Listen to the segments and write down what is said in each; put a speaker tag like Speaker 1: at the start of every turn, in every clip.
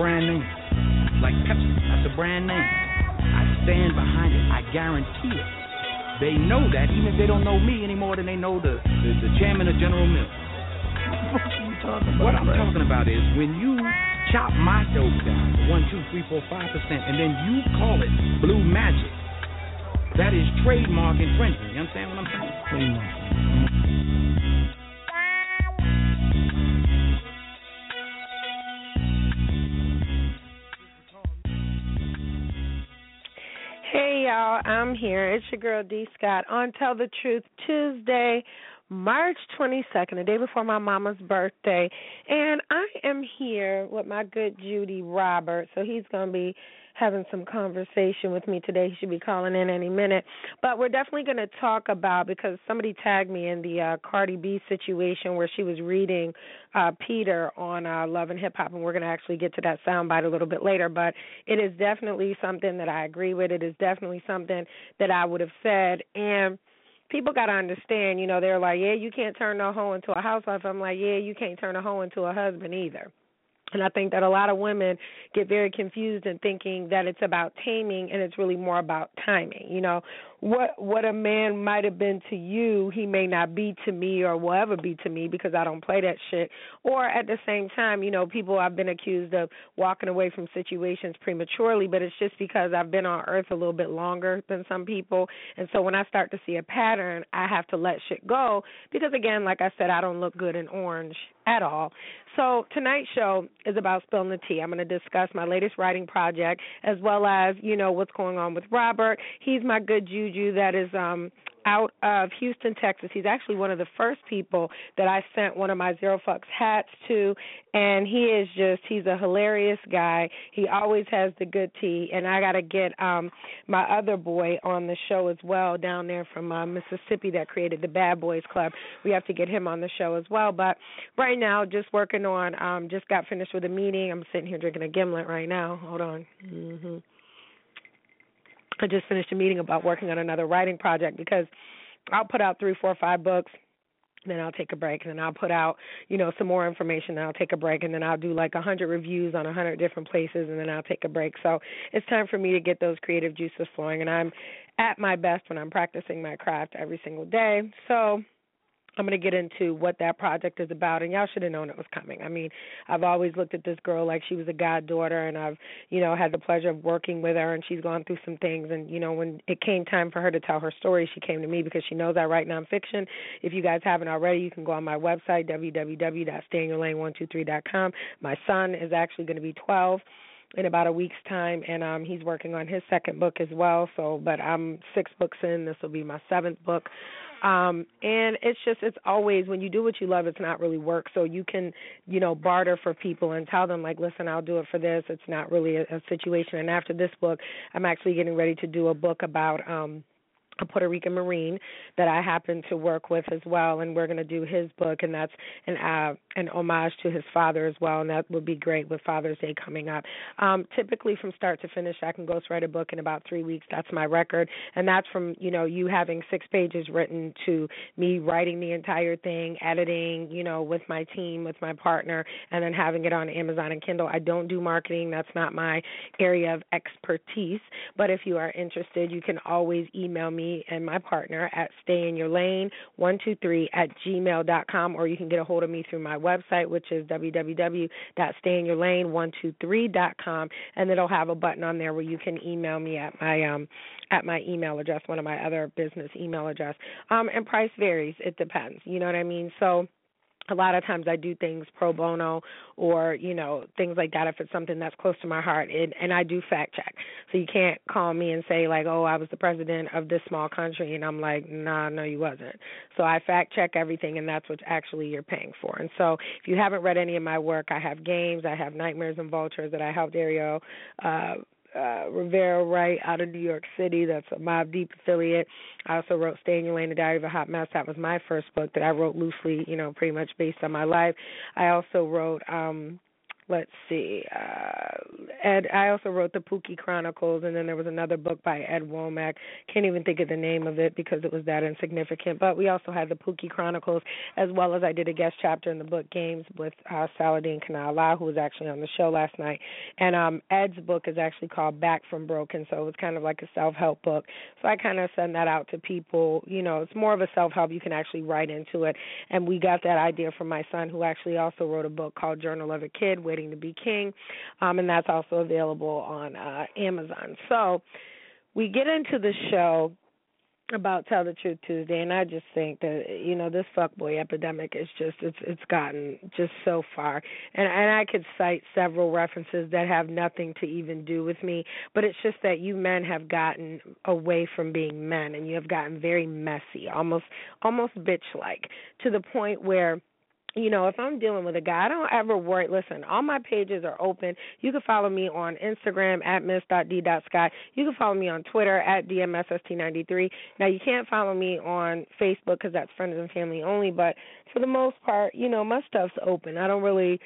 Speaker 1: Brand name. Like Pepsi. That's a brand name. I stand behind it. I guarantee it. They know that even if they don't know me any more than they know the, the, the chairman of General Mills.
Speaker 2: What are you talking about?
Speaker 1: What I'm talking about is when you chop my dope down to one, two, three, four, five percent, and then you call it blue magic. That is trademark infringement. You understand what I'm saying?
Speaker 3: Here. It's your girl D Scott on Tell the Truth Tuesday, March 22nd, the day before my mama's birthday. And I am here with my good Judy Roberts. So he's going to be having some conversation with me today. He should be calling in any minute. But we're definitely going to talk about because somebody tagged me in the uh, Cardi B situation where she was reading uh, Peter on uh, Love and Hip Hop, and we're going to actually get to that soundbite a little bit later. But it is definitely something that I agree with. It is definitely something that I would have said. And people got to understand, you know, they're like, yeah, you can't turn a hoe into a housewife. I'm like, yeah, you can't turn a hoe into a husband either. And I think that a lot of women get very confused in thinking that it's about taming and it's really more about timing. You know, what what a man might have been to you, he may not be to me or will ever be to me because I don't play that shit. Or at the same time, you know, people I've been accused of walking away from situations prematurely, but it's just because I've been on earth a little bit longer than some people. And so when I start to see a pattern, I have to let shit go because again, like I said, I don't look good in orange at all. So tonight's show is about spilling the tea. I'm going to discuss my latest writing project as well as, you know, what's going on with Robert. He's my good juju that is um out of Houston, Texas. He's actually one of the first people that I sent one of my Zero Fucks hats to and he is just he's a hilarious guy. He always has the good tea and I got to get um my other boy on the show as well down there from uh, Mississippi that created the Bad Boys Club. We have to get him on the show as well, but right now just working on um just got finished with a meeting. I'm sitting here drinking a gimlet right now. Hold on. Mhm. I just finished a meeting about working on another writing project because I'll put out three, four, five books. Then I'll take a break, and then I'll put out, you know, some more information. Then I'll take a break, and then I'll do like a hundred reviews on a hundred different places, and then I'll take a break. So it's time for me to get those creative juices flowing, and I'm at my best when I'm practicing my craft every single day. So I'm going to get into what that project is about, and y'all should have known it was coming. I mean, I've always looked at this girl like she was a goddaughter, and I've, you know, had the pleasure of working with her, and she's gone through some things. And you know, when it came time for her to tell her story, she came to me because she knows I write nonfiction. If you guys haven't already, you can go on my website www.stayinyourlane123.com. My son is actually going to be 12 in about a week's time and um he's working on his second book as well so but I'm 6 books in this will be my seventh book um and it's just it's always when you do what you love it's not really work. So you can you know barter for people and tell them like listen I'll do it for this. It's not really a, a situation. And after this book I'm actually getting ready to do a book about um a Puerto Rican Marine that I happen to work with as well, and we're going to do his book, and that's an uh, an homage to his father as well, and that would be great with Father's Day coming up. Um, typically, from start to finish, I can ghostwrite a book in about three weeks. That's my record, and that's from you know you having six pages written to me writing the entire thing, editing, you know, with my team, with my partner, and then having it on Amazon and Kindle. I don't do marketing; that's not my area of expertise. But if you are interested, you can always email me and my partner at stayinyourlane123 at gmail dot com, or you can get a hold of me through my website, which is www.stayinyourlane123 dot com, and it'll have a button on there where you can email me at my um at my email address, one of my other business email address. Um, and price varies; it depends. You know what I mean? So a lot of times I do things pro bono or you know things like that if it's something that's close to my heart and and I do fact check. So you can't call me and say like, "Oh, I was the president of this small country." And I'm like, "Nah, no you wasn't." So I fact check everything and that's what actually you're paying for. And so if you haven't read any of my work, I have games, I have Nightmares and Vultures that I helped Ariel uh uh, Rivera Wright out of New York City. That's a Mobb Deep affiliate. I also wrote Stay in Your Lane, The Diary of a Hot Mess. That was my first book that I wrote loosely, you know, pretty much based on my life. I also wrote um let's see, uh, Ed. I also wrote the Pookie Chronicles, and then there was another book by Ed Womack. Can't even think of the name of it because it was that insignificant. But we also had the Pookie Chronicles, as well as I did a guest chapter in the book Games with uh, Saladin Kanala, who was actually on the show last night. And um, Ed's book is actually called Back from Broken, so it was kind of like a self-help book. So I kind of send that out to people. You know, it's more of a self-help. You can actually write into it. And we got that idea from my son, who actually also wrote a book called Journal of a Kid, Waiting to Be King, um, and that's also available on uh, Amazon. So we get into the show about Tell the Truth Tuesday, and I just think that you know this fuckboy epidemic is just it's it's gotten just so far, and and I could cite several references that have nothing to even do with me, but it's just that you men have gotten away from being men, and you have gotten very messy, almost almost bitch like, to the point where you know, if I'm dealing with a guy, I don't ever worry. Listen, all my pages are open. You can follow me on Instagram at miss.d.sky. You can follow me on Twitter at dmsst93. Now, you can't follow me on Facebook because that's friends and family only. But for the most part, you know, my stuff's open. I don't really.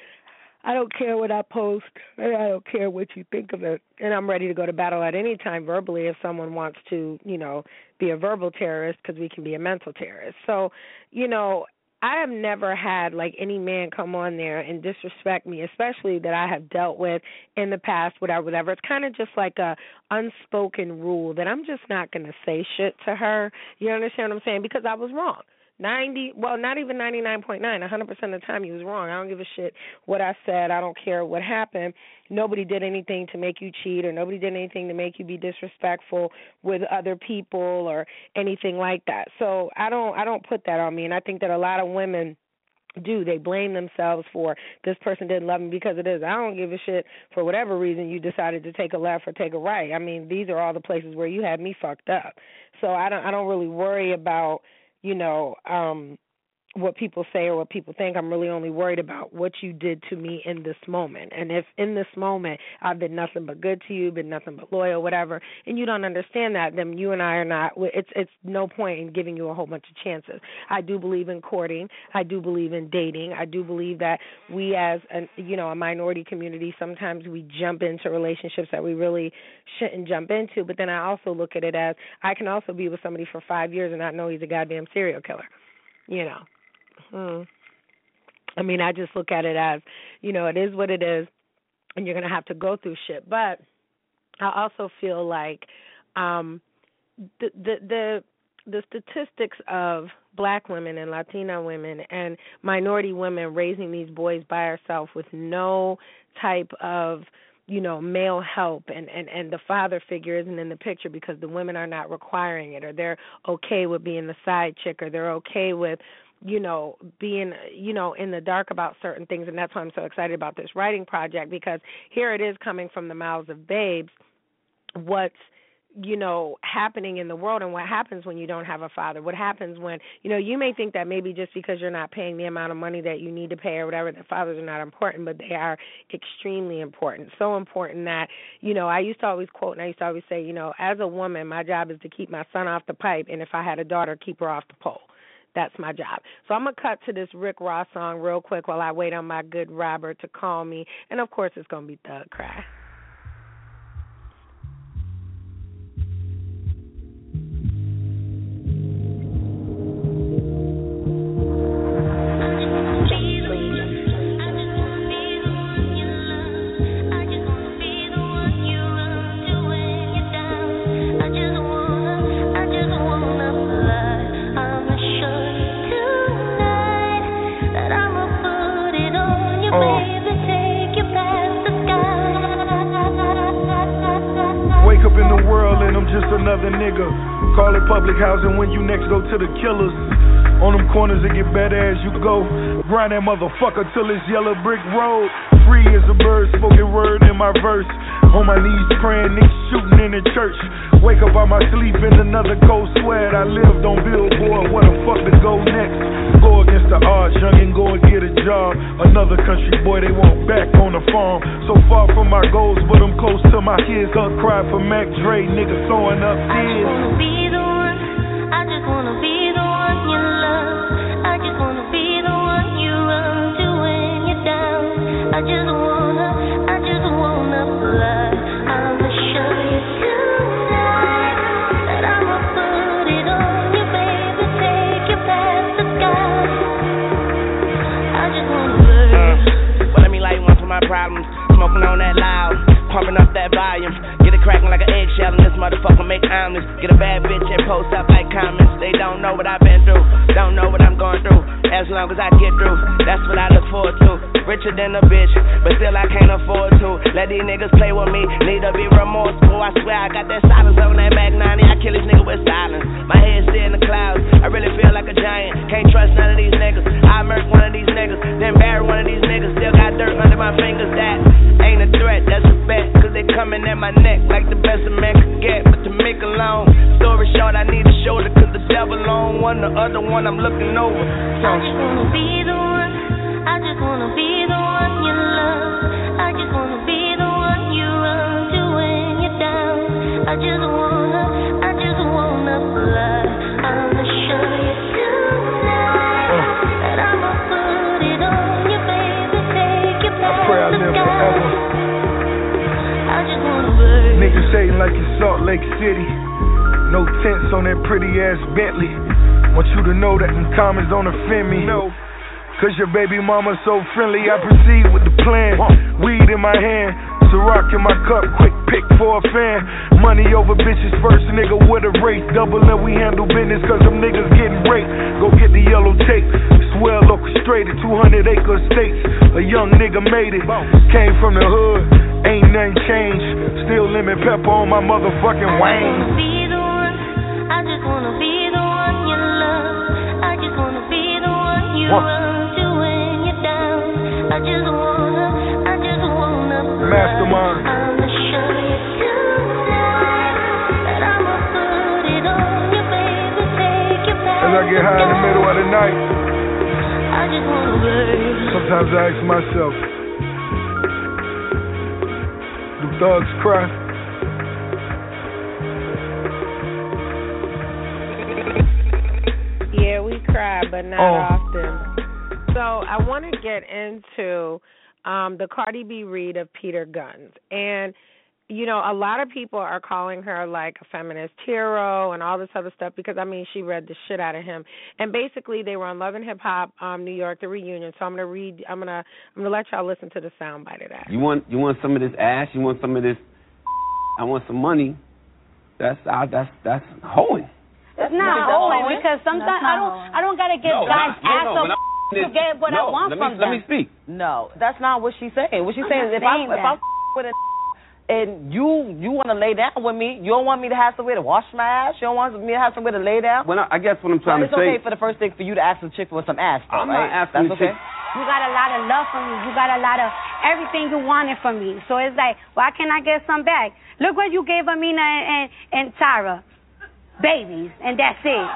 Speaker 3: I don't care what I post, and I don't care what you think of it. And I'm ready to go to battle at any time verbally if someone wants to, you know, be a verbal terrorist because we can be a mental terrorist. So, you know, I have never had like any man come on there and disrespect me, especially that I have dealt with in the past, whatever, whatever. It's kind of just like a unspoken rule that I'm just not going to say shit to her. You understand what I'm saying? Because I was wrong. 90 well not even 99.9 100% of the time he was wrong. I don't give a shit what i said. I don't care what happened. Nobody did anything to make you cheat or nobody did anything to make you be disrespectful with other people or anything like that. So i don't i don't put that on me. And i think that a lot of women do. They blame themselves for this person didn't love me because it is i don't give a shit for whatever reason you decided to take a left or take a right. I mean these are all the places where you had me fucked up. So i don't i don't really worry about you know, um what people say or what people think. I'm really only worried about what you did to me in this moment. And if in this moment I've been nothing but good to you, been nothing but loyal, whatever, and you don't understand that, then you and I are not. It's it's no point in giving you a whole bunch of chances. I do believe in courting. I do believe in dating. I do believe that we as a you know a minority community sometimes we jump into relationships that we really shouldn't jump into. But then I also look at it as I can also be with somebody for five years and not know he's a goddamn serial killer. You know. Hmm. I mean, I just look at it as, you know, it is what it is, and you're gonna have to go through shit. But I also feel like um the the the the statistics of black women and Latina women and minority women raising these boys by herself with no type of you know male help and and and the father figure isn't in the picture because the women are not requiring it or they're okay with being the side chick or they're okay with you know being you know in the dark about certain things and that's why I'm so excited about this writing project because here it is coming from the mouths of babes. What's you know happening in the world and what happens when you don't have a father? What happens when you know you may think that maybe just because you're not paying the amount of money that you need to pay or whatever that fathers are not important but they are extremely important. So important that you know i used to always quote and i used to always say you know as a woman my job is to keep my son off the pipe and if i had a daughter keep her off the pole that's my job. So I'm gonna cut to this Rick Ross song real quick while I wait on my good Robert to call me, and of course it's gonna be Thug Cry.
Speaker 4: Public housing when you next go to the killers. On them corners, it get better as you go. Grind that motherfucker till it's yellow brick road. Free as a bird, spoken word in my verse. On my knees praying, niggas shooting in the church. Wake up out my sleep in another cold sweat. I lived on Billboard, what the fuck to go next? Go against the odds, young and go and get a job. Another country boy, they want back on the farm. So far from my goals, but I'm close to my kids. Up cry for Mac Dre, nigga throwing up tears.
Speaker 5: On
Speaker 6: that loud, pumping up that volume. Get it cracking like an eggshell, and this motherfucker make omelets. Get a bad bitch and post up like comments. They don't know what I've been through, don't know what I'm going through. As long as I get through, that's what I look forward to. Richer than a bitch, but still I can't afford to. Let these niggas play with me, need to be remorseful. I swear I got that silence on that Mac 90. I kill these niggas with silence. My head still in the clouds. I really feel like a giant. Can't trust none of these niggas. I murk one of these niggas, then bury one of these niggas. Still got dirt under my fingers. That ain't a threat, that's a bet. Cause they coming at my neck like the best a man could get. But to make story short, I need a shoulder. Cause the devil on one, the other one I'm looking over. So,
Speaker 5: I just wanna be the one. I just wanna be the one you love. I just wanna be the one you run to when you're down. I just wanna, I just wanna fly.
Speaker 4: Like it's Salt Lake City. No tents on that pretty ass Bentley. Want you to know that them comments don't offend me. No. Cause your baby mama so friendly, I proceed with the plan. Weed in my hand, Ciroc in my cup, quick pick for a fan. Money over bitches first, nigga with a race. Double and we handle business cause them niggas getting raped. Go get the yellow tape. It's well orchestrated, 200 acre estates. A young nigga made it. Came from the hood, ain't nothing changed. Still lemon pepper on my motherfucking
Speaker 5: I just
Speaker 4: wang.
Speaker 5: wanna be the one. I just wanna be the one you love. I just wanna be the one you run to when you're down. I just wanna, I just wanna.
Speaker 4: Mastermind.
Speaker 5: I'ma show you tonight that I'ma put it on you, baby. Take you past
Speaker 4: As I get high in the middle of the night,
Speaker 5: I just wanna burn.
Speaker 4: sometimes I ask myself, do thugs cry?
Speaker 3: Yeah, we cry, but not
Speaker 4: Oh.
Speaker 3: often. So I want to get into um, the Cardi B read of Peter Gunz, and you know, a lot of people are calling her like a feminist hero and all this other stuff because I mean, she read the shit out of him. And basically, they were on Love and Hip Hop, um, New York, the reunion. So I'm gonna read. I'm gonna. I'm gonna let y'all listen to the soundbite of that.
Speaker 7: You want you want some of this ash? You want some of this? I want some money. That's I, that's that's hoeing.
Speaker 8: It's not hoeing because sometimes I don't I don't gotta get
Speaker 7: No,
Speaker 8: guys
Speaker 7: no,
Speaker 8: ass
Speaker 7: no,
Speaker 8: up
Speaker 7: when I'm-
Speaker 8: to get what I want
Speaker 7: let me,
Speaker 8: from
Speaker 7: let
Speaker 8: them.
Speaker 7: me speak.
Speaker 9: No, that's not what she's saying. What she's
Speaker 8: I'm
Speaker 9: saying is
Speaker 8: not
Speaker 9: if I
Speaker 8: saying
Speaker 9: if
Speaker 8: that.
Speaker 9: I'm with a and you you want to lay down with me, you don't want me to have somewhere to wash my ass. You don't want me to have somewhere to lay down.
Speaker 7: Well, I, I guess what I'm trying
Speaker 9: it's
Speaker 7: to say.
Speaker 9: It's okay for the first thing for you to ask a chick for some ass. Though,
Speaker 7: I'm not asking
Speaker 9: That's okay.
Speaker 7: chick-
Speaker 8: You got a lot of love for me. You got a lot of everything you wanted from me. So it's like, why can't I get some back? Look what you gave Amina and, and, and Tara. Babies, and that's it.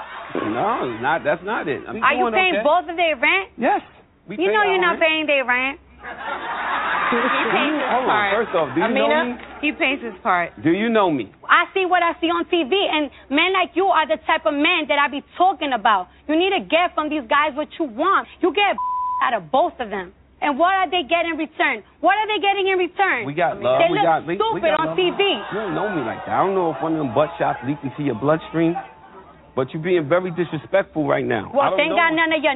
Speaker 7: No, not that's not it. I'm
Speaker 8: Are you paying
Speaker 7: okay.
Speaker 8: both of their rent?
Speaker 7: Yes. We
Speaker 8: You
Speaker 7: pay
Speaker 8: know you're not paying their rent.
Speaker 7: Do you- Hold on. First off, do you know
Speaker 8: Amina?
Speaker 7: me?
Speaker 8: He pays his part.
Speaker 7: Do you know me?
Speaker 8: I see what I see on TV, and men like you are the type of men that I be talking about. You need to get from these guys what you want. You get out of both of them. And what are they getting in return? What are they getting in return?
Speaker 7: We got love.
Speaker 8: They
Speaker 7: we
Speaker 8: look
Speaker 7: got
Speaker 8: stupid
Speaker 7: we got
Speaker 8: on
Speaker 7: love.
Speaker 8: TV.
Speaker 7: You don't know me like that. I don't know if one of them butt shots leaked into your bloodstream, but you're being very disrespectful right now.
Speaker 8: Well,
Speaker 7: don't
Speaker 8: thank. God none of your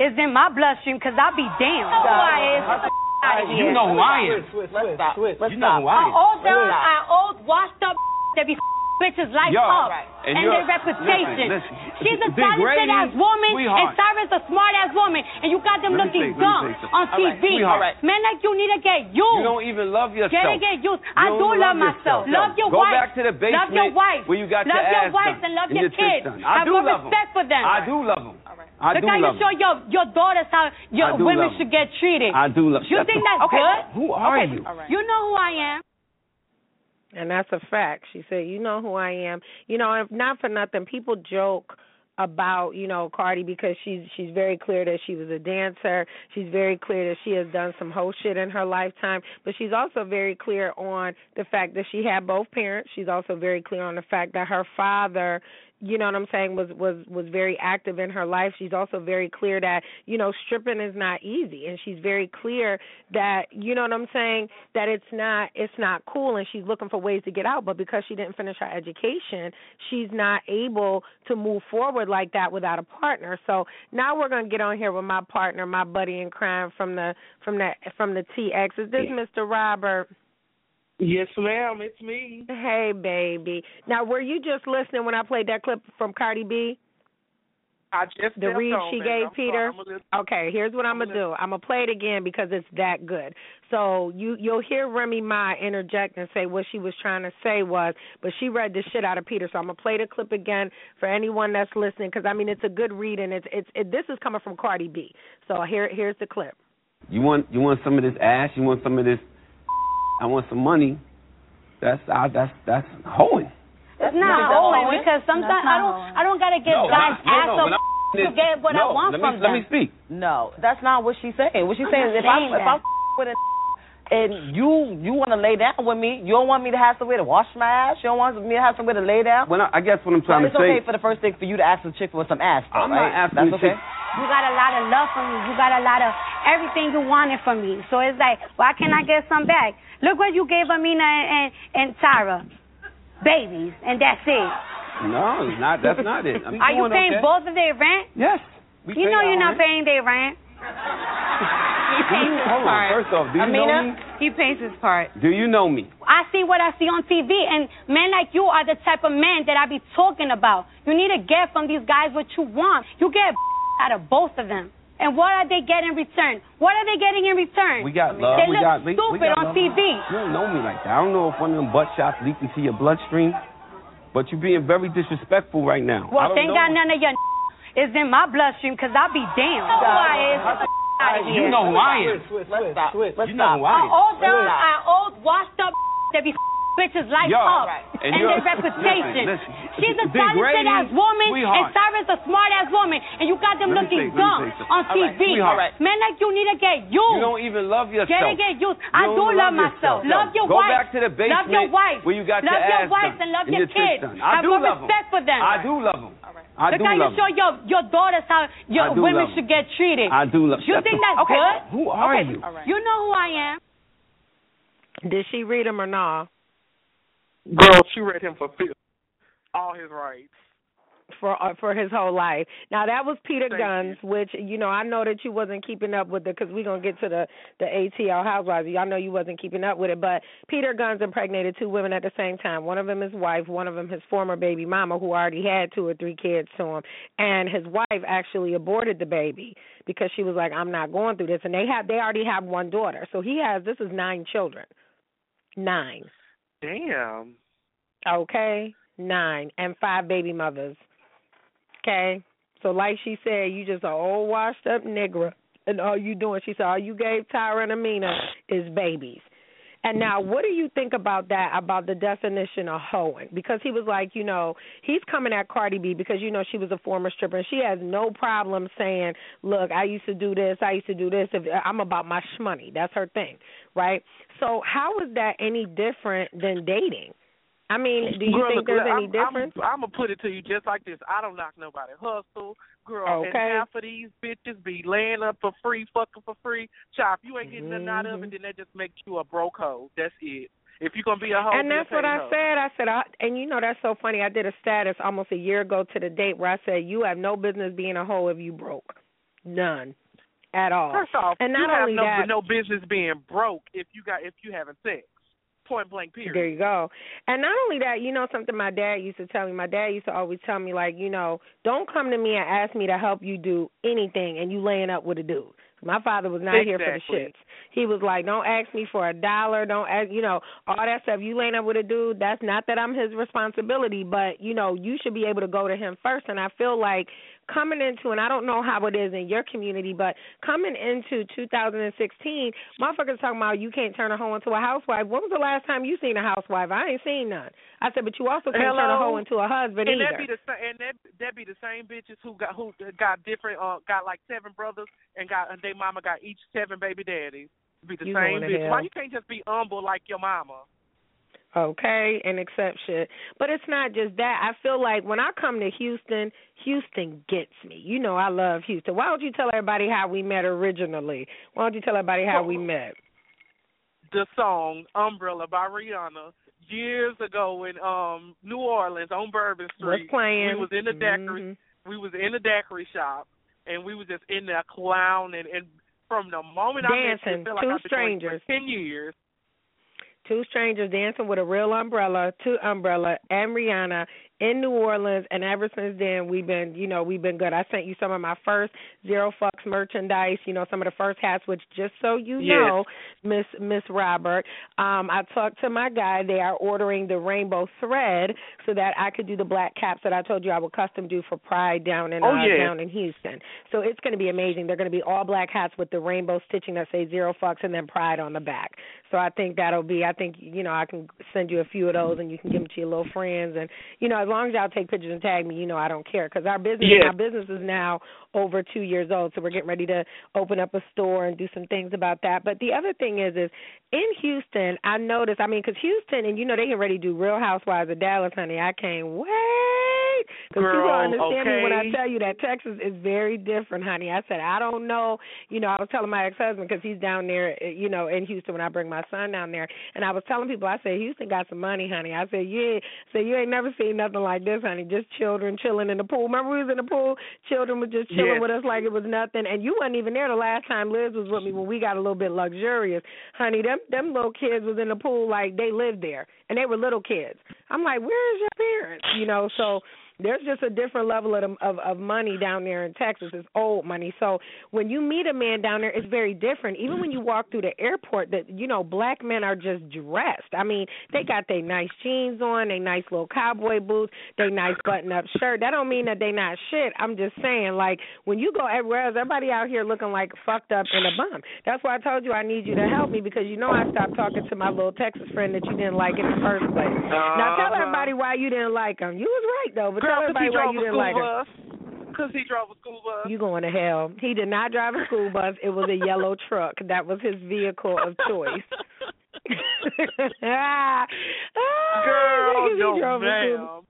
Speaker 8: is in my bloodstream, because I'll be damned. Who I is? Out of here.
Speaker 7: You know who I am.
Speaker 9: Let's stop. Let's
Speaker 7: You know who I
Speaker 8: An
Speaker 7: am.
Speaker 8: old, down, old washed up that be bitches' life
Speaker 7: Yo,
Speaker 8: up
Speaker 7: right.
Speaker 8: and,
Speaker 7: And
Speaker 8: their reputation.
Speaker 7: listen, listen.
Speaker 8: She's a talented ass woman, and
Speaker 7: sweetheart.
Speaker 8: Sarah's a smart ass woman, and you got them looking
Speaker 7: say-
Speaker 8: dumb on
Speaker 7: All right,
Speaker 8: TV. Men like you need to get used.
Speaker 7: You don't even love yourself.
Speaker 8: Get get used.
Speaker 7: You
Speaker 8: I do love
Speaker 7: yourself.
Speaker 8: myself. Love your
Speaker 7: Go
Speaker 8: wife.
Speaker 7: back to the basement
Speaker 8: Love your wife.
Speaker 7: where you got
Speaker 8: love
Speaker 7: your
Speaker 8: your wife and love
Speaker 7: and
Speaker 8: your
Speaker 7: your
Speaker 8: kids.
Speaker 7: I
Speaker 8: Have
Speaker 7: do love
Speaker 8: respect for them.
Speaker 7: I do love them. I
Speaker 8: Look
Speaker 7: do
Speaker 8: how you show your your daughters how your women should get treated.
Speaker 7: I do love
Speaker 8: You think that's
Speaker 7: Okay.
Speaker 8: good?
Speaker 7: Who are you?
Speaker 8: You know who I am.
Speaker 3: And that's a fact. She said, "You know who I am." You know, if not for nothing, people joke about you know Cardi because she's she's very clear that she was a dancer. She's very clear that she has done some whole shit in her lifetime, but she's also very clear on the fact that she had both parents. She's also very clear on the fact that her father you know what I'm saying was was was very active in her life. She's also very clear that you know stripping is not easy, and she's very clear that you know what I'm saying that it's not it's not cool, and she's looking for ways to get out. But because she didn't finish her education, she's not able to move forward like that without a partner. So now we're gonna get on here with my partner, my buddy in crime from the from the from the TX. Is this Mr. Robert?
Speaker 10: Yes, ma'am. It's me.
Speaker 3: Hey, baby. Now, were you just listening when I played that clip from Cardi B?
Speaker 10: I just
Speaker 3: The read she
Speaker 10: baby.
Speaker 3: gave
Speaker 10: I'm
Speaker 3: Peter.
Speaker 10: sorry. I'm a little-
Speaker 3: Okay, here's what I'm gonna do. I'm gonna play it again because it's that good. So you you'll hear Remy Ma interject and say what she was trying to say was, but she read the shit out of Peter. So I'm gonna play the clip again for anyone that's listening because I mean it's a good read and it's it's it, this is coming from Cardi B. So here here's the clip.
Speaker 7: You want you want some of this ass? You want some of this? I want some money. That's I, that's that's hoeing.
Speaker 8: It's
Speaker 9: No,
Speaker 8: not hoeing
Speaker 9: hoeing.
Speaker 8: because sometimes I don't
Speaker 9: hoeing.
Speaker 8: I don't gotta get
Speaker 7: No,
Speaker 8: guys
Speaker 7: no, no,
Speaker 8: ass
Speaker 7: no,
Speaker 8: up
Speaker 7: when I-
Speaker 8: to get what I
Speaker 7: no,
Speaker 8: want
Speaker 7: let
Speaker 8: from
Speaker 7: me, Let me speak.
Speaker 9: No, that's not what she's saying. What she's
Speaker 8: I'm
Speaker 9: saying is if I'm if I'm with a and you you want to lay down with me, you don't want me to have somewhere to wash my ass. You don't want me to have somewhere to lay down.
Speaker 7: Well, I, I guess what I'm trying
Speaker 9: it's
Speaker 7: to say.
Speaker 9: It's okay for the first thing for you to ask a chick for some ass. Though,
Speaker 7: I'm not asking
Speaker 9: That's
Speaker 7: the
Speaker 9: okay.
Speaker 7: chick-
Speaker 8: You got a lot of love for me. You got a lot of everything you wanted from me. So it's like, why can't I get some back? Look what you gave Amina and and, and Tara, babies, and that's it.
Speaker 7: No, it's not. That's not it. I'm
Speaker 8: Are you paying
Speaker 7: okay.
Speaker 8: both of their rent?
Speaker 7: Yes. We
Speaker 8: you know you're not
Speaker 7: rent.
Speaker 8: paying their rent.
Speaker 11: He pays his
Speaker 7: Hold on.
Speaker 11: part.
Speaker 7: First off, do you know me?
Speaker 11: He pays his part.
Speaker 7: Do you know me?
Speaker 8: I see what I see on TV, and men like you are the type of men that I be talking about. You need to get from these guys what you want. You get out of both of them. And what are they getting in return? What are they getting in return?
Speaker 7: We got love.
Speaker 8: They
Speaker 7: we
Speaker 8: look
Speaker 7: got
Speaker 8: stupid
Speaker 7: we got
Speaker 8: on
Speaker 7: love.
Speaker 8: TV.
Speaker 7: You don't know me like that. I don't know if one of them butt shots leaked into your bloodstream, but you're being very disrespectful right now.
Speaker 8: Well, thank
Speaker 7: know.
Speaker 8: God none of your is in my bloodstream, because I'll be damned. Who I is. Out of
Speaker 7: You know who I am.
Speaker 9: Let's stop.
Speaker 7: You know
Speaker 9: stop.
Speaker 7: who I
Speaker 8: Our
Speaker 7: am.
Speaker 8: old, uh, our old washed up that be bitches life
Speaker 7: Yo,
Speaker 8: up
Speaker 7: and
Speaker 8: and, their reputation.
Speaker 7: listen, listen.
Speaker 8: She's a talented ass woman, and
Speaker 7: sweetheart.
Speaker 8: Sarah's a smart ass woman, and you got them
Speaker 7: Let
Speaker 8: looking
Speaker 7: say-
Speaker 8: dumb on
Speaker 7: All right,
Speaker 8: TV.
Speaker 7: sweetheart.
Speaker 8: Men like you need to get used.
Speaker 7: You don't even love yourself.
Speaker 8: Get it, get used.
Speaker 7: You
Speaker 8: I
Speaker 7: don't
Speaker 8: do
Speaker 7: even
Speaker 8: love myself.
Speaker 7: yourself.
Speaker 8: Love your
Speaker 7: Go
Speaker 8: wife.
Speaker 7: back to the basement
Speaker 8: Love your wife.
Speaker 7: where you got
Speaker 8: love
Speaker 7: your
Speaker 8: your wife and love
Speaker 7: and
Speaker 8: your
Speaker 7: your
Speaker 8: kids.
Speaker 7: I
Speaker 8: Have
Speaker 7: do
Speaker 8: more
Speaker 7: love 'em.
Speaker 8: respect for them.
Speaker 7: I do love them. I
Speaker 8: Look
Speaker 7: do
Speaker 8: how you
Speaker 7: love
Speaker 8: show
Speaker 7: them.
Speaker 8: your your daughters how your women should get treated.
Speaker 7: I do love
Speaker 8: You
Speaker 7: Shut
Speaker 8: think that's
Speaker 9: Okay.
Speaker 8: good?
Speaker 7: Who are
Speaker 8: okay.
Speaker 7: you?
Speaker 8: You know who I am.
Speaker 3: Did she read him or not?
Speaker 10: Girl, she read him for fi- all his rights.
Speaker 3: For uh, for his whole life. Now that was Peter
Speaker 10: Thank
Speaker 3: Guns, which you know I know that you wasn't keeping up with it because we're gonna get to the the ATL Housewives. Y'all know you wasn't keeping up with it, but Peter Gunz impregnated two women at the same time. One of them his wife, one of them his former baby mama, who already had two or three kids to him, and his wife actually aborted the baby because she was like, I'm not going through this, and they have they already have one daughter, so he has this is nine children, nine.
Speaker 10: Damn.
Speaker 3: Okay, nine and five baby mothers. Okay, so like she said, you just an old washed up nigger, and all you doing? She said all you gave Tara and Amina is babies. And now, what do you think about that? About the definition of hoeing? Because he was like, you know, he's coming at Cardi B because you know she was a former stripper, and she has no problem saying, "Look, I used to do this, I used to do this. If I'm about my shmoney, that's her thing, right?" So how is that any different than dating? I mean, do you
Speaker 10: Girl,
Speaker 3: think there's
Speaker 10: I'm,
Speaker 3: any difference?
Speaker 10: I'm, I'm gonna put it to you just like this. I don't knock nobody hustle, girl. And
Speaker 3: Okay.
Speaker 10: half of these bitches be laying up for free, fucking for free. Chop, you ain't getting nothing out of it, mm-hmm. then that just makes you a broke hoe. That's it. If you're gonna be a hoe,
Speaker 3: and that's what I
Speaker 10: hoe.
Speaker 3: said. I said, I, and you know that's so funny. I did a status almost a year ago to the date where I said you have no business being a hoe if you broke, none, at all.
Speaker 10: First off,
Speaker 3: and not
Speaker 10: you have
Speaker 3: only
Speaker 10: no,
Speaker 3: that,
Speaker 10: no business being broke if you got if you having sex. Point blank. Period.
Speaker 3: There you go. And not only that, you know something my dad used to tell me. My dad used to always tell me like, you know, don't come to me and ask me to help you do anything, and you laying up with a dude. My father was not here for the
Speaker 10: Exactly.
Speaker 3: shits. He was like, "Don't ask me for a dollar. Don't ask, you know, all that stuff. You laying up with a dude. That's not that I'm his responsibility, but you know, you should be able to go to him first. And I feel like coming into, and I don't know how it is in your community, but coming into 2016, motherfuckers talking about you can't turn a hoe into a housewife. When was the last time you seen a housewife? I ain't seen none. I said, but you also can't turn a
Speaker 10: Hello?
Speaker 3: hoe into a husband
Speaker 10: and
Speaker 3: either.
Speaker 10: that be the and that that be the same bitches who got who got different uh got like seven brothers and got and they mama got each seven baby daddies. Be the
Speaker 3: You
Speaker 10: same bitch.
Speaker 3: hell.
Speaker 10: Why you can't just be humble like your mama?
Speaker 3: Okay, an exception. But it's not just that. I feel like when I come to Houston, Houston gets me. You know I love Houston. Why don't you tell everybody how we met originally? Why don't you tell everybody how we met?
Speaker 10: The song Umbrella by Rihanna years ago in um New Orleans on Bourbon Street.
Speaker 3: Was playing.
Speaker 10: We was in the daiquiri
Speaker 3: Mhm.
Speaker 10: we was in the daiquiri shop and we was just in there clowning and from the moment I met you,
Speaker 3: Dancing.
Speaker 10: it felt like
Speaker 3: Two
Speaker 10: I've been
Speaker 3: strangers.
Speaker 10: for ten years.
Speaker 3: Two strangers dancing with a real umbrella, two umbrella, and Rihanna in New Orleans, and ever since then we've been, you know, we've been good. I sent you some of my first zero fucks merchandise, you know, some of the first hats, which just so you
Speaker 10: Yes.
Speaker 3: know, Miss Miss Robert, um, I talked to my guy. They are ordering the rainbow thread so that I could do the black caps that I told you I would custom do for Pride down in
Speaker 10: Oh,
Speaker 3: uh,
Speaker 10: yeah.
Speaker 3: down in Houston. So it's going to be amazing. They're going to be all black hats with the rainbow stitching that say zero fucks and then Pride on the back. So I think that'll be. I think you know I can send you a few of those and you can give them to your little friends and you know long as y'all take pictures and tag me, you know I don't care because our business
Speaker 10: Yes.
Speaker 3: our business is now over two years old, so we're getting ready to open up a store and do some things about that. But the other thing is is in Houston, I noticed. I mean, because Houston and you know they get ready to do Real Housewives of Dallas, honey. I can't wait because people
Speaker 10: Girl,
Speaker 3: understand me when I tell you that Texas is very different, honey. I said I don't know. You know, I was telling my ex-husband because he's down there, uh, you know, in Houston when I bring my son down there, and I was telling people, I said Houston got some money, honey. I said yeah, so you ain't never seen nothing like this, honey. Just children chilling in the pool. Remember we was in the pool, children were just chilling
Speaker 10: Yes.
Speaker 3: with us like it was nothing, and you wasn't even there the last time Liz was with me when we got a little bit luxurious, honey. Them them little kids was in the pool like they lived there, and they were little kids. I'm like, where is your parents? You know, so there's just a different level of, of of money down there in Texas. It's old money. So when you meet a man down there, it's very different. Even when you walk through the airport, that you know, black men are just dressed. I mean, they got their nice jeans on, they nice little cowboy boots, they nice button up shirt. That don't mean that they not shit. I'm just saying, like when you go everywhere else, everybody out here looking like fucked up and a bum. That's why I told you I need you to help me because you know I stopped talking to my little Texas friend that you didn't like in the first place. Now tell
Speaker 10: Uh-huh.
Speaker 3: everybody why you didn't like him. You was right though, but
Speaker 10: Girl,
Speaker 3: tell
Speaker 10: 'cause he drove a school
Speaker 3: like
Speaker 10: bus. Because he drove a school bus.
Speaker 3: You going to hell. He did not drive a school bus. It was a yellow truck. That was his vehicle of choice.
Speaker 10: Girl, no,
Speaker 3: drove a school-
Speaker 10: ma'am.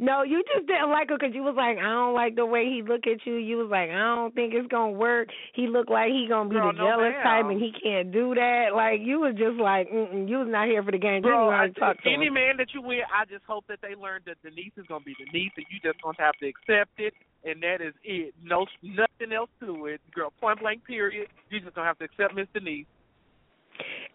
Speaker 3: No, you just didn't like him because you was like, I don't like the way he look at you. You was like, I don't think it's gonna work. He look like he gonna be
Speaker 10: Girl,
Speaker 3: the
Speaker 10: no,
Speaker 3: jealous
Speaker 10: ma'am.
Speaker 3: type, and he can't do that. Like you was just like, mm you was not here for the game. You
Speaker 10: Bro, I,
Speaker 3: even talk to
Speaker 10: any
Speaker 3: him.
Speaker 10: man that you with, I just hope that they learn that Denise is gonna be Denise, and you just gonna have to accept it, and that is it. No, nothing else to it, girl. Point blank. Period. You just gonna have to accept Miss Denise.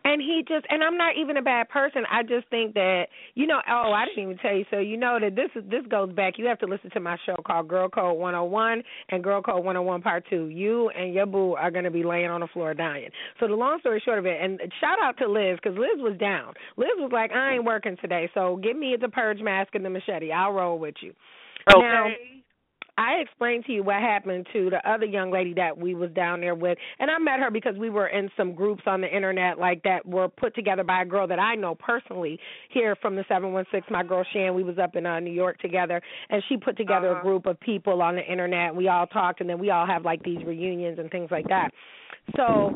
Speaker 3: And he just and I'm not even a bad person. I just think that you know, oh, I didn't even tell you. So you know that this is this goes back. You have to listen to my show called Girl Code 101 and Girl Code 101 Part 2. You and your boo are going to be laying on the floor dying. So the long story short of it, and shout out to Liz cuz Liz was down. Liz was like, "I ain't working today. So give me the purge mask and the machete. I'll roll with you."
Speaker 10: Okay.
Speaker 3: Now, I explained to you what happened to the other young lady that we was down there with, and I met her because we were in some groups on the internet like that were put together by a girl that I know personally here from the 716. My girl Shan, we was up in uh, New York together, and she put together
Speaker 10: Uh-huh.
Speaker 3: a group of people on the internet. We all talked, and then we all have like these reunions and things like that. So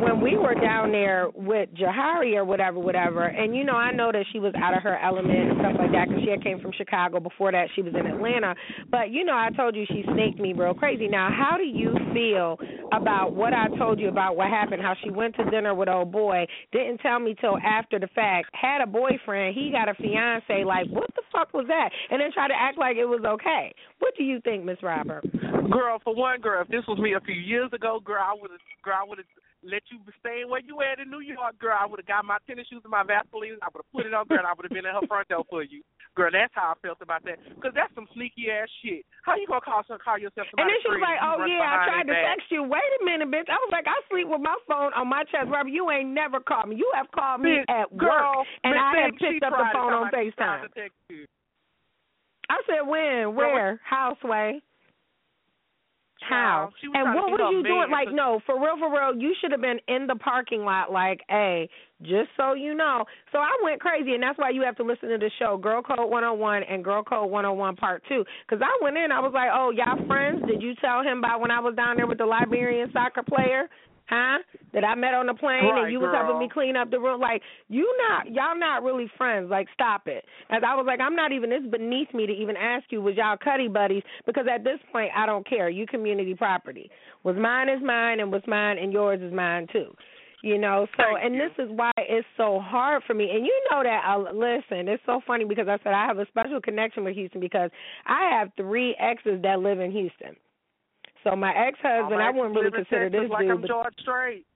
Speaker 3: when we were down there with Jahari or whatever, whatever, and you know, I know that she was out of her element and stuff like that because she had came from Chicago. Before that, she was in Atlanta. But you know, I told you she snaked me real crazy. Now, how do you feel about what I told you about what happened? How she went to dinner with old boy, didn't tell me till after the fact, had a boyfriend, he got a fiance. Like, what the fuck was that? And then tried to act like it was okay. What do you think, Miss Robert?
Speaker 10: Girl, for one, girl, if this was me a few years ago, girl, I would have, girl, I would have let you stay where you at in New York, girl. I would have got my tennis shoes and my Vaseline. I would have put it on, girl. and I would have been at her front door for you, girl. That's how I felt about that. Cause that's some sneaky ass shit. How you gonna call some call yourself
Speaker 3: And then she was like, "Oh yeah, I tried to text you. Wait a minute, bitch. I was like, I sleep with my phone on my chest, Robert. You ain't never called me. You have called me
Speaker 10: Bitch,
Speaker 3: at
Speaker 10: girl,
Speaker 3: work, and I have picked up the phone on Facetime.
Speaker 10: to text you.
Speaker 3: I said, when, where, houseway. How? And what were you doing? Like, no, for real, for real, you should have been in the parking lot, like, hey, just so you know. So I went crazy, and that's why you have to listen to the show, Girl Code 101 and Girl Code 101 Part 2. Because I went in, I was like, oh, y'all friends? Did you tell him about when I was down there with the Liberian soccer player? Huh? That I met on the plane
Speaker 10: Right,
Speaker 3: and you was helping me clean up the room. Like, you not, y'all not really friends. Like, stop it. As I was like, I'm not even, it's beneath me to even ask you, was y'all cuddy buddies? Because at this point, I don't care. You community property. Was mine is mine and was mine and yours is mine too. You know, so and this is why it's so hard for me. And you know that. I, listen, it's so funny because I said I have a special connection with Houston because I have three exes that live in Houston. So my ex husband, I wouldn't really consider this
Speaker 10: like
Speaker 3: dude.
Speaker 10: I'm George Strait.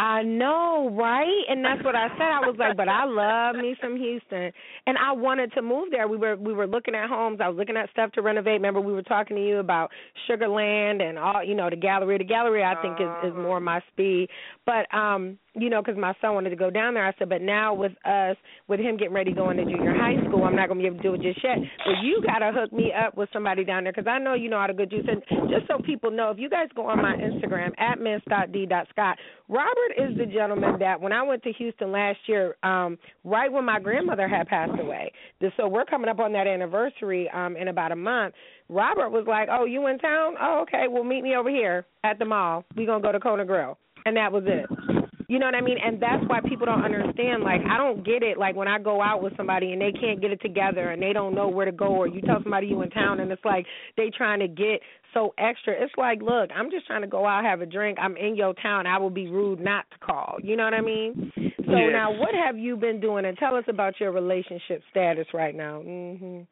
Speaker 3: I know, right? And that's what I said. I was like, but I love me some Houston, and I wanted to move there. We were we were looking at homes. I was looking at stuff to renovate. Remember, we were talking to you about Sugarland and all, you know, the gallery. The gallery, I think, is is more my speed. But um, you know, because my son wanted to go down there. I said, but now with us, with him getting ready going to go junior high school, I'm not going to be able to do it just yet. But you got to hook me up with somebody down there because I know you know how to good juice. And just so people know, if you guys go on my Instagram at miss.d.scott, Robert is the gentleman that when I went to Houston last year, um, right when my grandmother had passed away, so we're coming up on that anniversary um, in about a month. Robert was like, "Oh, you in town? Oh, okay. Well, meet me over here at the mall. We're gonna go to Kona Grill." And that was it. You know what I mean? And that's why people don't understand. Like, I don't get it. Like, when I go out with somebody and they can't get it together and they don't know where to go, or you tell somebody you in town and it's like they trying to get so extra. It's like, look, I'm just trying to go out, have a drink. I'm in your town. I will be rude not to call. You know what I mean? So
Speaker 10: Yes.
Speaker 3: now, what have you been doing? And tell us about your relationship status right now. Mhm.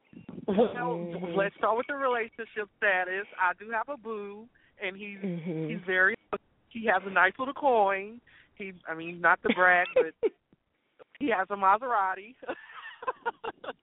Speaker 10: Well,
Speaker 3: Mhm.
Speaker 10: let's start with the relationship status. I do have a boo, and he's
Speaker 3: Mhm.
Speaker 10: he's very. He has a nice little coin. He, I mean, not to brag, but he has a Maserati.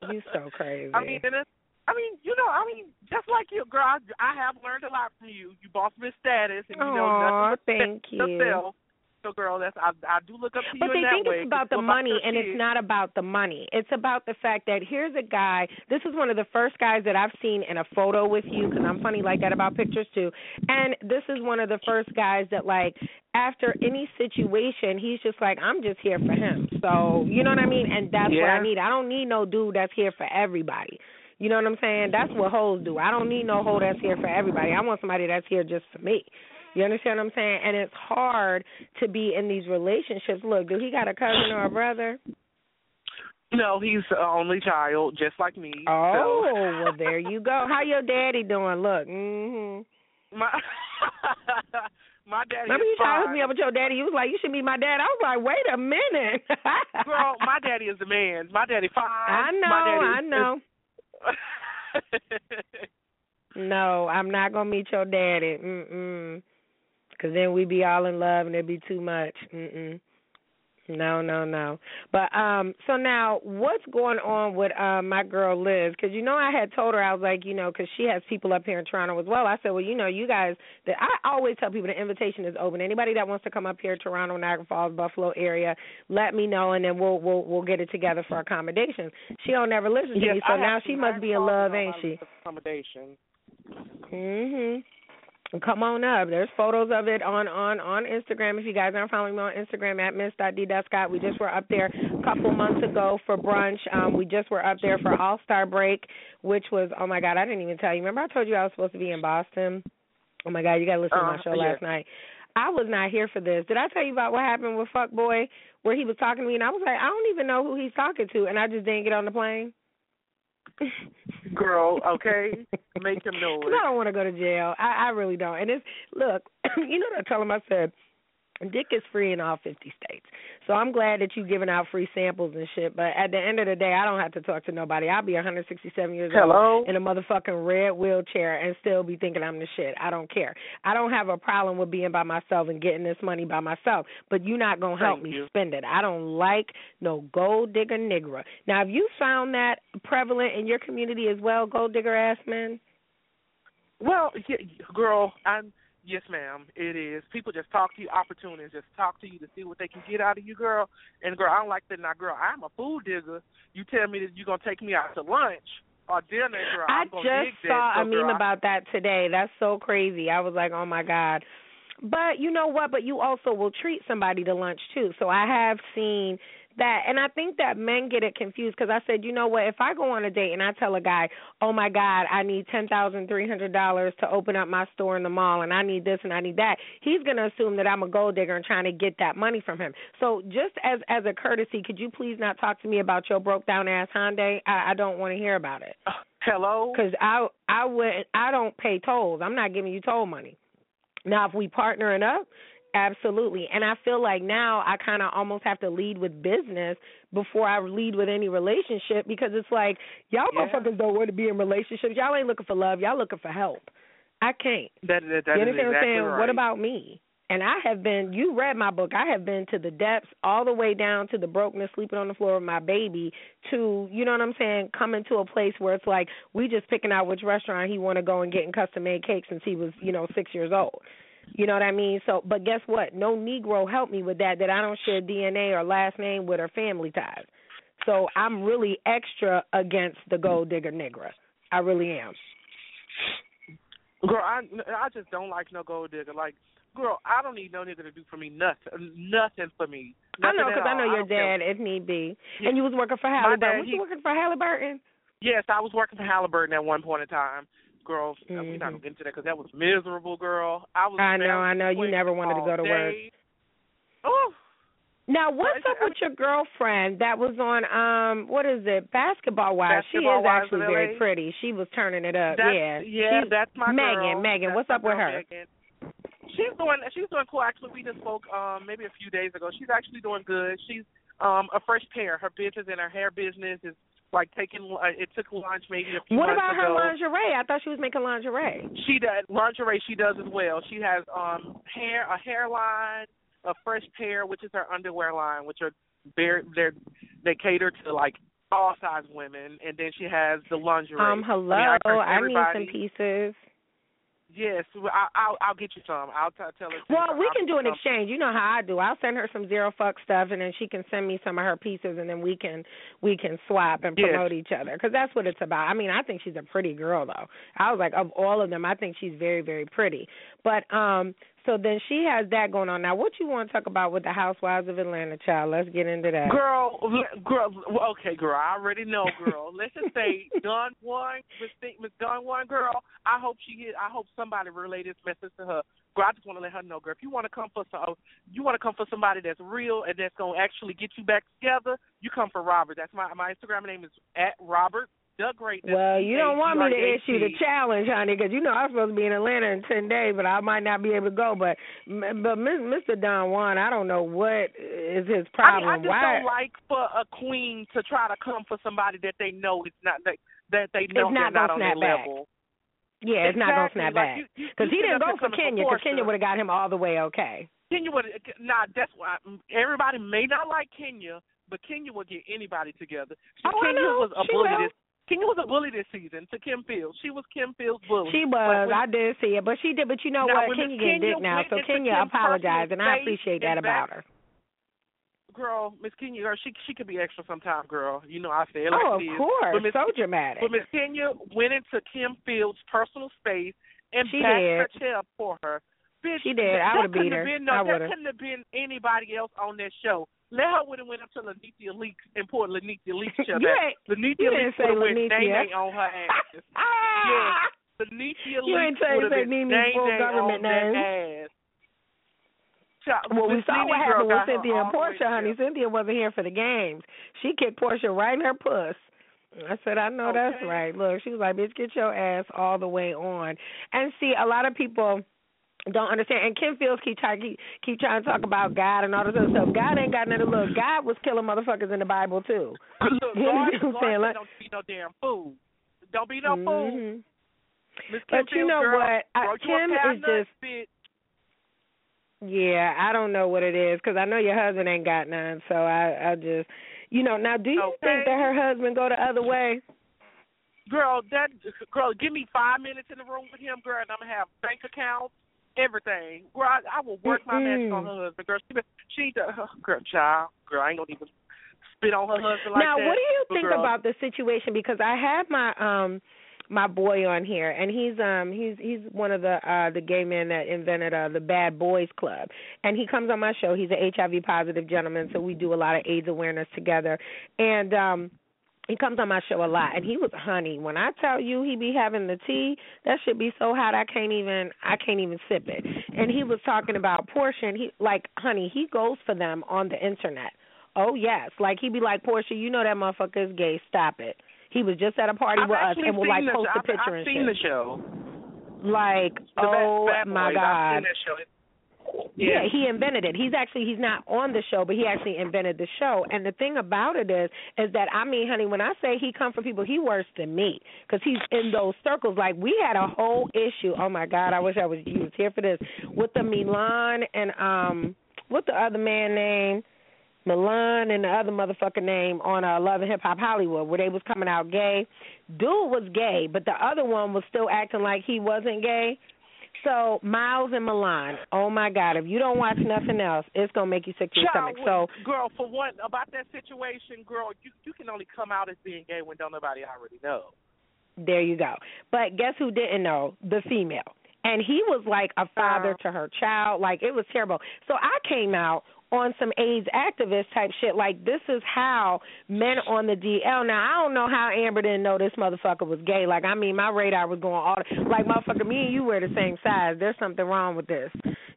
Speaker 3: You so crazy.
Speaker 10: I mean, and it's, I mean, you know, I mean, just like you, girl, I, I have learned a lot from you. You boss miss status, and you know nothing but
Speaker 3: thank you.
Speaker 10: yourself. So, girl, that's I, I do look up to
Speaker 3: But
Speaker 10: you
Speaker 3: they
Speaker 10: in that
Speaker 3: think it's about the money, and it's not about the money. It's about the fact that here's a guy. This is one of the first guys that I've seen in a photo with you because I'm funny like that about pictures too. And this is one of the first guys that like after any situation, he's just like I'm just here for him. So you know what I mean? And that's what I need. I don't need no dude that's here for everybody. You know what I'm saying? That's what hoes do. I don't need no hoe that's here for everybody. I want somebody that's here just for me. You understand what I'm saying? And it's hard to be in these relationships. Look, do he got a cousin or a brother?
Speaker 10: No, he's the only child, just like me.
Speaker 3: Oh,
Speaker 10: so.
Speaker 3: well there you go. How your daddy doing? Look, mhm.
Speaker 10: My my daddy
Speaker 3: Remember you
Speaker 10: is
Speaker 3: tried to hook me up with your daddy? You was like, you should meet my dad. I was like, wait a minute.
Speaker 10: Girl, my daddy is the man. My daddy fine.
Speaker 3: I know,
Speaker 10: My daddy
Speaker 3: I
Speaker 10: is-
Speaker 3: know. No, I'm not gonna meet your daddy. Mm mm. Cause then we be all in love and it'd be too much. Mm mm. No, no, no. But um, so now what's going on with um my girl Liz? Because you know I had told her I was like, you know, because she has people up here in Toronto as well. I said, well, you know, you guys. That I always tell people the invitation is open. Anybody that wants to come up here, Toronto, Niagara Falls, Buffalo area, let me know, and then we'll we'll we'll get it together for accommodations. She don't never listen to
Speaker 10: Yes,
Speaker 3: me, so now she must be in love, ain't she?
Speaker 10: Accommodation.
Speaker 3: Mhm. Come on up. There's photos of it on on on Instagram. If you guys aren't following me on Instagram at miss.d.scott, we just were up there a couple months ago for brunch. Um, we just were up there for All Star Break, which was oh my god, I didn't even tell you. Remember I told you I was supposed to be in Boston? Oh my god, you got to listen to my
Speaker 10: Uh,
Speaker 3: show
Speaker 10: yeah.
Speaker 3: last night. I was not here for this. Did I tell you about what happened with Fuckboy, where he was talking to me and I was like, I don't even know who he's talking to, and I just didn't get on the plane.
Speaker 10: Girl, okay, make him know it.
Speaker 3: I don't want to go to jail. I, I really don't. And it's look, you know what I told him? I said, Dick is free in all 50 states. So I'm glad that you're giving out free samples and shit. But at the end of the day, I don't have to talk to nobody. I'll be 167 years
Speaker 10: Hello?
Speaker 3: old in a motherfucking red wheelchair and still be thinking I'm the shit. I don't care. I don't have a problem with being by myself and getting this money by myself. But you're not gonna help
Speaker 10: Thank
Speaker 3: me
Speaker 10: you.
Speaker 3: spend it. I don't like no gold digger nigger. Now, if you found that prevalent in your community as well, gold digger ass men?
Speaker 10: Well, yeah, girl, I'm yes, ma'am. It is. People just talk to you, opportunities just talk to you to see what they can get out of you, girl. And girl, I don't like that. Now, girl, I'm a food digger. You tell me that you're gonna take me out to lunch or dinner, girl.
Speaker 3: I
Speaker 10: I'm
Speaker 3: just saw
Speaker 10: that.
Speaker 3: a
Speaker 10: So,
Speaker 3: meme
Speaker 10: girl, I-
Speaker 3: about that today. That's so crazy. I was like, oh my god. But you know what? But you also will treat somebody to lunch too. So I have seen that, and I think that men get it confused because I said, you know what? If I go on a date and I tell a guy, oh my god, I need ten thousand three hundred dollars to open up my store in the mall, and I need this and I need that, he's gonna assume that I'm a gold digger and trying to get that money from him. So just as as a courtesy, could you please not talk to me about your broke down ass Hyundai? I, I don't want to hear about it.
Speaker 10: Uh, hello.
Speaker 3: Because I I would I don't pay tolls. I'm not giving you toll money. Now, if we partnering up, absolutely. And I feel like now I kind of almost have to lead with business before I lead with any relationship because it's like y'all
Speaker 10: Yeah.
Speaker 3: motherfuckers don't want to be in relationships. Y'all ain't looking for love. Y'all looking for help. I can't.
Speaker 10: That, that, that
Speaker 3: you understand what I'm saying?
Speaker 10: right.
Speaker 3: What about me? And I have been, you read my book, I have been to the depths, all the way down to the brokenness, sleeping on the floor with my baby, to, you know what I'm saying, coming to a place where it's like, we just picking out which restaurant he want to go and getting custom made cakes since he was, you know, six years old. You know what I mean? So, but guess what? No Negro helped me with that, that I don't share DNA or last name with or family ties. So I'm really extra against the gold digger nigger. I really am.
Speaker 10: Girl, I I just don't like no gold digger. Like, girl, I don't need no nigga to do for me nothing, nothing for me.
Speaker 3: I know because I know your
Speaker 10: care.
Speaker 3: dad, if need be.
Speaker 10: Yeah.
Speaker 3: And you was working for Halliburton.
Speaker 10: dad,
Speaker 3: Was
Speaker 10: he-
Speaker 3: you working for Halliburton?
Speaker 10: Yes, I was working for Halliburton at one point in time. Girl, we're not gonna get into that because that was miserable, girl. I was.
Speaker 3: I know, I know. You never wanted to go to work.
Speaker 10: Oh,
Speaker 3: Now, what's up with your girlfriend that was on um what is it? Basketball Wives. She is actually very pretty. She was turning it up.
Speaker 10: that's,
Speaker 3: yeah.
Speaker 10: yeah,
Speaker 3: She's-
Speaker 10: that's my
Speaker 3: Megan,
Speaker 10: girl.
Speaker 3: Megan,
Speaker 10: That's
Speaker 3: what's up with her?
Speaker 10: Megan. She's doing. She's doing cool. Actually, we just spoke um maybe a few days ago. She's actually doing good. She's um a fresh pair. Her business and her hair business is like taking. Uh, it took launch maybe a few
Speaker 3: What about her
Speaker 10: ago.
Speaker 3: lingerie? I thought she was making lingerie.
Speaker 10: She does lingerie. She does as well. She has um hair, a hairline, a fresh pair, which is her underwear line, which are very they they cater to like all size women, and then she has the lingerie.
Speaker 3: Um,
Speaker 10: I,
Speaker 3: hello.
Speaker 10: mean, I,
Speaker 3: I need some pieces.
Speaker 10: Yes, well, I, I'll I'll get you some. I'll t- tell her.
Speaker 3: Well, we
Speaker 10: I'll
Speaker 3: can do an exchange. You know how I do. I'll send her some zero fuck stuff, and then she can send me some of her pieces, and then we can we can swap and
Speaker 10: Yes.
Speaker 3: promote each other. Because that's what it's about. I mean, I think she's a pretty girl, though. I was like, of all of them, I think she's very very pretty. But um, so then she has that going on. Now, what you want to talk about with the Housewives of Atlanta, child? Let's get into that.
Speaker 10: Girl, girl, okay, girl. I already know, girl. Let's just say Don one, Miss Don one, girl. I hope she get. I hope somebody relay this message to her. Girl, I just want to let her know, girl. If you want to come for some, you want to come for somebody that's real and that's gonna actually get you back together. You come for Robert. That's my my Instagram name is at Robert the Great. That's
Speaker 3: Well, you don't want me to issue the challenge, honey, because you know I'm supposed to be in Atlanta in ten days, but I might not be able to go. But but Mr. Don Juan, I don't know what is his problem.
Speaker 10: I, mean, I just
Speaker 3: Why?
Speaker 10: don't like for a queen to try to come for somebody that they know is not that that they know
Speaker 3: It's not
Speaker 10: not on their
Speaker 3: back.
Speaker 10: level.
Speaker 3: Yeah, it's not gonna snap back because he didn't go for Kenya. Because Kenya would have got him all the way okay.
Speaker 10: Kenya would nah. That's why mm, everybody may not like Kenya, but Kenya will get anybody together.
Speaker 3: Oh, I
Speaker 10: Kenya
Speaker 3: know.
Speaker 10: was a
Speaker 3: She
Speaker 10: bully this. Kenya was a bully this season to Kim Fields. She was Kim Fields' bully.
Speaker 3: She was.
Speaker 10: when-
Speaker 3: I did see it, but she did. But you know
Speaker 10: Now,
Speaker 3: what? Kenya getting dick now, so Kenya apologized, and I appreciate that about her.
Speaker 10: girl, Miss Kenya, girl, she she could be extra sometime, girl. You know I say it oh, like
Speaker 3: Oh, of
Speaker 10: is.
Speaker 3: course,
Speaker 10: But Miss-
Speaker 3: so dramatic.
Speaker 10: But Miss Kenya went into Kim Fields' personal space and
Speaker 3: She
Speaker 10: backed
Speaker 3: did.
Speaker 10: her chair for her. Bitch,
Speaker 3: She did. I would've
Speaker 10: couldn't
Speaker 3: beat
Speaker 10: have
Speaker 3: her.
Speaker 10: Been, no,
Speaker 3: I
Speaker 10: couldn't have been anybody else on that show. Let her would have went up to Lanitia Leaks and poured Lanitia Leaks chair
Speaker 3: You
Speaker 10: back.
Speaker 3: ain't-
Speaker 10: Lanitia
Speaker 3: you didn't
Speaker 10: Leaks would have went nay on her ass.
Speaker 3: Ah!
Speaker 10: yes, Lanitia Leaks would have been
Speaker 3: Nene
Speaker 10: on that ass.
Speaker 3: Well, we saw what happened with Cynthia and Porsha, honey. Cynthia wasn't here for the games. She kicked Porsha right in her puss. I said, I know that's right. Look, she was like, bitch, get your ass all the way on. And see, a lot of people don't understand. And Kim Fields keep trying keep, keep trying to talk about God and all this other stuff. God ain't got nothing to look. God was killing motherfuckers in the Bible too.
Speaker 10: Look,
Speaker 3: You know
Speaker 10: God,
Speaker 3: what I'm
Speaker 10: God
Speaker 3: saying? Like-
Speaker 10: don't be no damn fool. Don't be no fool.
Speaker 3: Mhm.
Speaker 10: Miss
Speaker 3: But you know
Speaker 10: girl,
Speaker 3: what? I- Kim is just-
Speaker 10: bitch.
Speaker 3: Yeah, I don't know what it is because I know your husband ain't got none. So I, I just, you know, now do you think that her husband go the other way?
Speaker 10: Girl, that girl, give me five minutes in the room with him, girl, and I'm gonna have bank accounts, everything. Girl, I, I will work my magic on her husband, girl. She, she, uh, girl, child, girl, I ain't gonna even spit on her husband like
Speaker 3: now,
Speaker 10: that.
Speaker 3: Now, what do you
Speaker 10: But
Speaker 3: think
Speaker 10: girl,
Speaker 3: about the situation? Because I have my um my boy on here, and he's um he's he's one of the uh the gay men that invented uh the Bad Boys Club, and he comes on my show. He's a HIV positive gentleman, so we do a lot of AIDS awareness together, and um he comes on my show a lot and he was honey. When i tell you he be having the tea that should be so hot i can't even i can't even sip it. And he was talking about porsha he like honey he goes for them on the internet. Oh yes. Like he be like porsha you know that motherfucker is gay. Stop it. He was just at a party
Speaker 10: I've
Speaker 3: with us and will
Speaker 10: seen
Speaker 3: like post a picture
Speaker 10: I've,
Speaker 3: and
Speaker 10: I've seen
Speaker 3: shit.
Speaker 10: the show.
Speaker 3: like
Speaker 10: The
Speaker 3: oh
Speaker 10: Bad
Speaker 3: my
Speaker 10: Boys.
Speaker 3: god
Speaker 10: I've seen that show.
Speaker 3: Yeah, he invented it. He's actually he's not on the show, but he actually invented the show. And the thing about it is, is that I mean, honey, when I say he come for people, he worse than me because he's in those circles. Like we had a whole issue. Oh my God, I wish I was you was here for this with the Milan and um, what the other man name. Milan and the other motherfucker name on uh, Love and Hip Hop Hollywood, where they was coming out gay. Dude was gay, but the other one was still acting like he wasn't gay. So Miles and Milan, oh my God! If you don't watch nothing else, it's gonna make you sick to your
Speaker 10: Child,
Speaker 3: stomach. So
Speaker 10: girl, for one, about that situation, girl, you you can only come out as being gay when don't nobody already know.
Speaker 3: there you go. But guess who didn't know? The female. And he was like a father to her child. Like it was terrible. So I came out on some AIDS activist type shit. Like this is how men on the DL. Now I don't know how Amber didn't know this motherfucker was gay. Like I mean, my radar was going all like motherfucker. Me and you wear the same size. There's something wrong with this.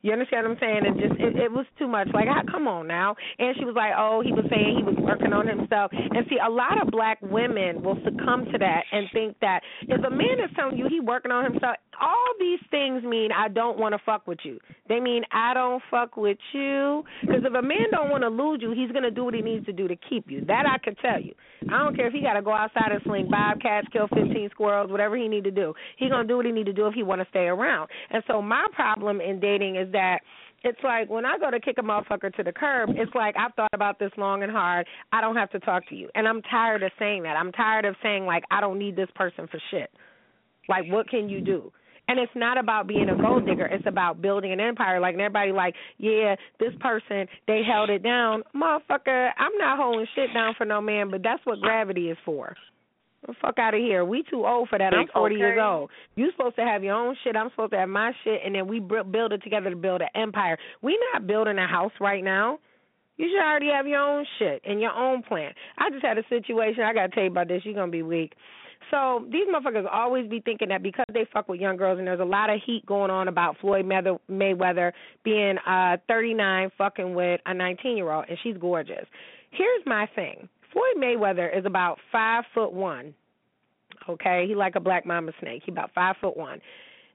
Speaker 3: You understand what I'm saying? And just it, it was too much. Like, ah, come on now. And she was like, oh, he was saying he was working on himself. And see, a lot of black women will succumb to that and think that if a man is telling you he working on himself, all these things mean I don't want to fuck with you. They mean I don't fuck with you. Because if a man don't want to lose you, he's gonna do what he needs to do to keep you. That I can tell you. I don't care if he got to go outside and sling bobcats, kill 15 squirrels, whatever he need to do. He gonna do what he need to do if he want to stay around. And so my problem in dating is that it's like when I go to kick a motherfucker to the curb, it's like I've thought about this long and hard. I don't have to talk to you. And I'm tired of saying that. I'm tired of saying like I don't need this person for shit. Like what can you do? And it's not about being a gold digger. It's about building an empire. Like everybody like, yeah, this person they held it down. Motherfucker, I'm not holding shit down for no man, but that's what gravity is for. The fuck out of here. We too old for that. I'm 40
Speaker 10: Okay.
Speaker 3: years old. You supposed to have your own shit. I'm supposed to have my shit, and then we bu- build it together to build an empire. We not building a house right now. You should already have your own shit and your own plan. I just had a situation. I gotta tell you about this. You're gonna be weak. So these motherfuckers always be thinking that because they fuck with young girls, and there's a lot of heat going on about Floyd Mayweather, Mayweather being uh 39 fucking with a 19 year old, and she's gorgeous. Here's my thing. Floyd Mayweather is about five foot one. Okay, he like a black mama snake. He about five foot one.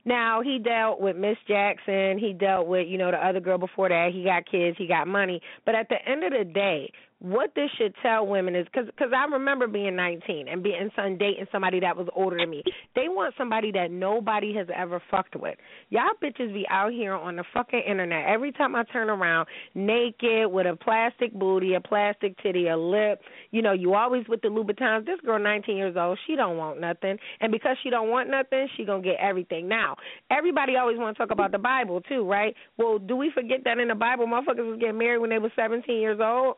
Speaker 3: Now he dealt with Miss Jackson. He dealt with you know the other girl before that. He got kids. He got money. But at the end of the day, what this should tell women is because cause I remember being 19 and being some dating somebody that was older than me. They want somebody that nobody has ever fucked with. Y'all bitches be out here on the fucking internet every time I turn around, naked with a plastic booty, a plastic titty, a lip. You know, you always with the Louboutins. This girl, 19 years old, she don't want nothing, and because she don't want nothing, she gonna get everything. Now, everybody always want to talk about the Bible too, right? Well, do we forget that in the Bible, motherfuckers was getting married when they were 17 years old?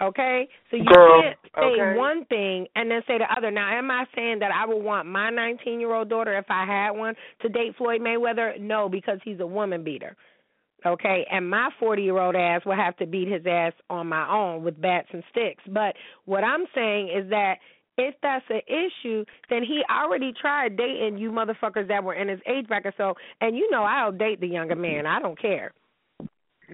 Speaker 3: Okay, so you
Speaker 10: Girl,
Speaker 3: can't say
Speaker 10: okay.
Speaker 3: one thing and then say the other. Now, am I saying that I would want my 19 year old daughter, if I had one, to date Floyd Mayweather? No, because he's a woman beater. Okay, and my 40 year old ass will have to beat his ass on my own with bats and sticks. But what I'm saying is that if that's an issue, then he already tried dating you motherfuckers that were in his age bracket. So, and you know, I'll date the younger man. I don't care.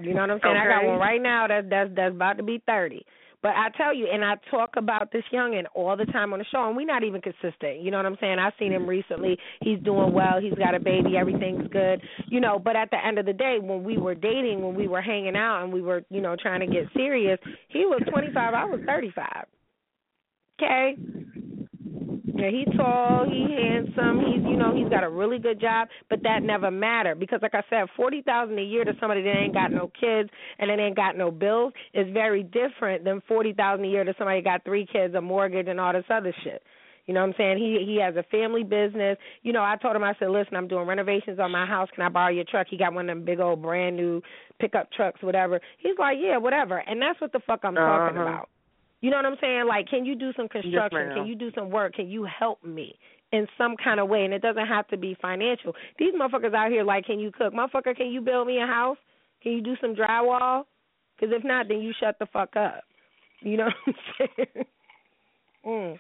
Speaker 3: You know what I'm saying? I got one right now that's that's that's about to be thirty. But I tell you, and I talk about this youngin all the time on the show, and we're not even consistent. You know what I'm saying? I've seen him recently. He's doing well. He's got a baby. Everything's good. You know, but at the end of the day, when we were dating, when we were hanging out, and we were, you know, trying to get serious, he was 25. I was 35. Okay. He's tall, he handsome, he's you know, he's got a really good job, but that never mattered because like I said, forty thousand a year to somebody that ain't got no kids and that ain't got no bills is very different than forty thousand a year to somebody that got three kids, a mortgage and all this other shit. You know what I'm saying? He he has a family business. You know, I told him I said, "Listen, I'm doing renovations on my house. Can I borrow your truck?" He got one of them big old brand new pickup trucks, whatever. He's like, "Yeah, whatever." And that's what the fuck I'm talking
Speaker 10: Uh-huh.
Speaker 3: about. You know what I'm saying? Like, can you do some construction?
Speaker 10: ma'am.
Speaker 3: can you do some work? Can you help me in some kind of way? And it doesn't have to be financial. These motherfuckers out here like, can you cook? Motherfucker, can you build me a house? Can you do some drywall? Because if not, then you shut the fuck up. You know what I'm saying? mm.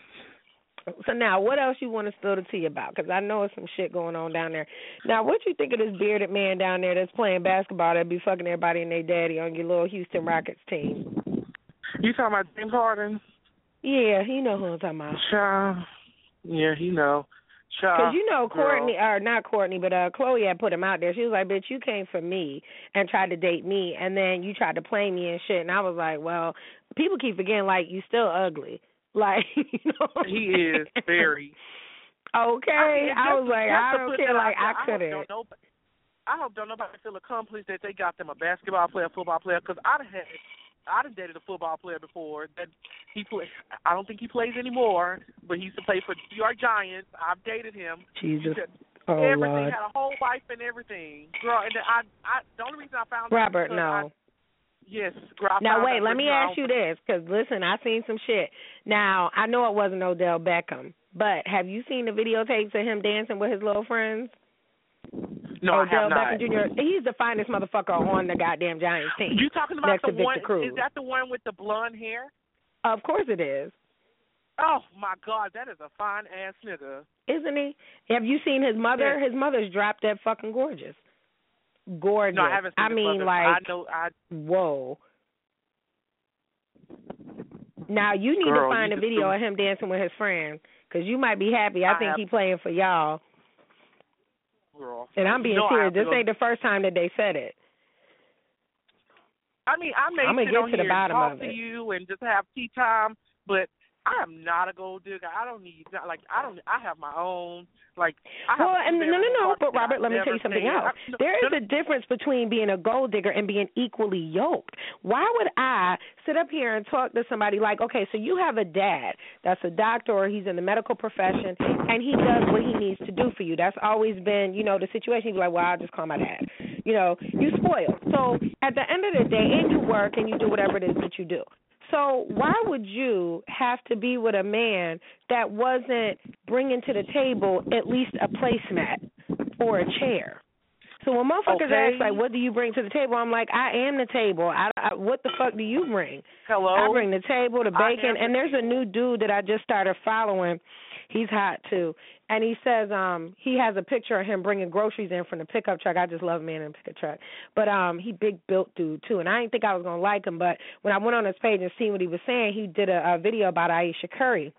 Speaker 3: So now, what else you want to spill the tea about? Because I know there's some shit going on down there. Now, what you think of this bearded man down there that's playing basketball that be fucking everybody and their daddy on your little Houston Rockets team?
Speaker 10: You talking about James Harden?
Speaker 3: Yeah, you know who I'm talking about.
Speaker 10: Child. Yeah, he know.
Speaker 3: Because you know
Speaker 10: girl.
Speaker 3: Courtney, or not Courtney, but uh Khloé had put him out there. She was like, "Bitch, you came for me and tried to date me, and then you tried to play me and shit." And I was like, "Well, people keep forgetting like you still ugly, like you know."
Speaker 10: He is very.
Speaker 3: Okay,
Speaker 10: mean,
Speaker 3: I was like, I don't care, like
Speaker 10: there,
Speaker 3: I couldn't.
Speaker 10: I hope don't nobody feel accomplished that they got them a basketball player, football player. Because I'd have had, I'd have dated a football player before that he play. I don't think he plays anymore, but he used to play for New York Giants. I've dated him.
Speaker 3: Jesus. Oh
Speaker 10: everything
Speaker 3: Lord.
Speaker 10: had a whole wife and everything, girl. And I, I, the only reason I found
Speaker 3: Robert, no.
Speaker 10: I, yes, girl. I
Speaker 3: Now wait, let me ask you this, because listen, I seen some shit. Now I know it wasn't Odell Beckham, but have you seen the videotapes of him dancing with his little friends?
Speaker 10: No, oh, I
Speaker 3: Odell
Speaker 10: not.
Speaker 3: Beckham Jr. He's the finest motherfucker on the goddamn Giants team.
Speaker 10: You talking about the one?
Speaker 3: Cruz?
Speaker 10: Is that the one with the blonde hair?
Speaker 3: Of course it is,
Speaker 10: Oh my God, that is a fine ass nigga.
Speaker 3: isn't he? Have you seen his mother?
Speaker 10: Yes.
Speaker 3: His mother's drop dead fucking gorgeous. Gorgeous.
Speaker 10: No, I haven't seen his
Speaker 3: mean,
Speaker 10: mother.
Speaker 3: like,
Speaker 10: I know. I
Speaker 3: whoa. Now you need
Speaker 10: Girl,
Speaker 3: to find a video
Speaker 10: do-
Speaker 3: of him dancing with his friend, because you might be happy. I,
Speaker 10: I
Speaker 3: think
Speaker 10: have-
Speaker 3: he playing for y'all.
Speaker 10: Girl.
Speaker 3: And I'm being
Speaker 10: You know
Speaker 3: serious. This ain't the first time that they said it.
Speaker 10: I mean, I may
Speaker 3: I'ma
Speaker 10: sit
Speaker 3: get
Speaker 10: on
Speaker 3: to the
Speaker 10: here
Speaker 3: bottom
Speaker 10: and talk
Speaker 3: of
Speaker 10: to you and just have tea time, but I am not a gold digger. I don't need not like I don't. I have my own like. I
Speaker 3: Well, and no, no, no. But Robert, let me tell you something else.
Speaker 10: I- no,
Speaker 3: There
Speaker 10: no,
Speaker 3: is a difference between being a gold digger and being equally yoked. Why would I sit up here and talk to somebody like, okay, so you have a dad that's a doctor or he's in the medical profession and he does what he needs to do for you. That's always been, you know, the situation. You'd be like, well, I'll just call my dad. You know, you spoiled. So at the end of the day, and you work and you do whatever it is that you do. So why would you have to be with a man that wasn't bringing to the table at least a placemat or a chair? So when motherfuckers
Speaker 10: Okay.
Speaker 3: ask like, "What do you bring to the table?" I'm like, "I am the table. I, I what the fuck do you bring?"
Speaker 10: Hello.
Speaker 3: I bring the table, the bacon, and there's a new dude that I just started following. He's hot too, and he says um he has a picture of him bringing groceries in from the pickup truck. I just love a man in a pickup truck, but um he big built dude too, and I didn't think I was gonna like him, but when I went on his page and seen what he was saying, he did a, a video about Ayesha Curry.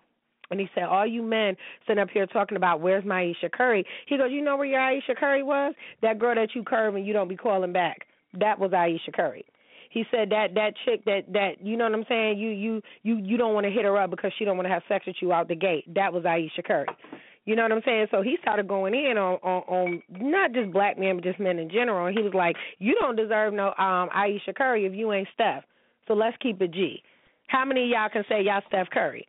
Speaker 3: And he said, All you men sitting up here talking about where's my Ayesha Curry. He goes, You know where your Ayesha Curry was? That girl that you curve and you don't be calling back. That was Ayesha Curry. He said that that chick that that you know what I'm saying, you you you you don't want to hit her up because she don't want to have sex with you out the gate. That was Ayesha Curry. You know what I'm saying? So he started going in on on, on not just black men but just men in general. And he was like, You don't deserve no um Ayesha Curry if you ain't Steph. So let's keep it G. How many of y'all can say y'all Steph Curry?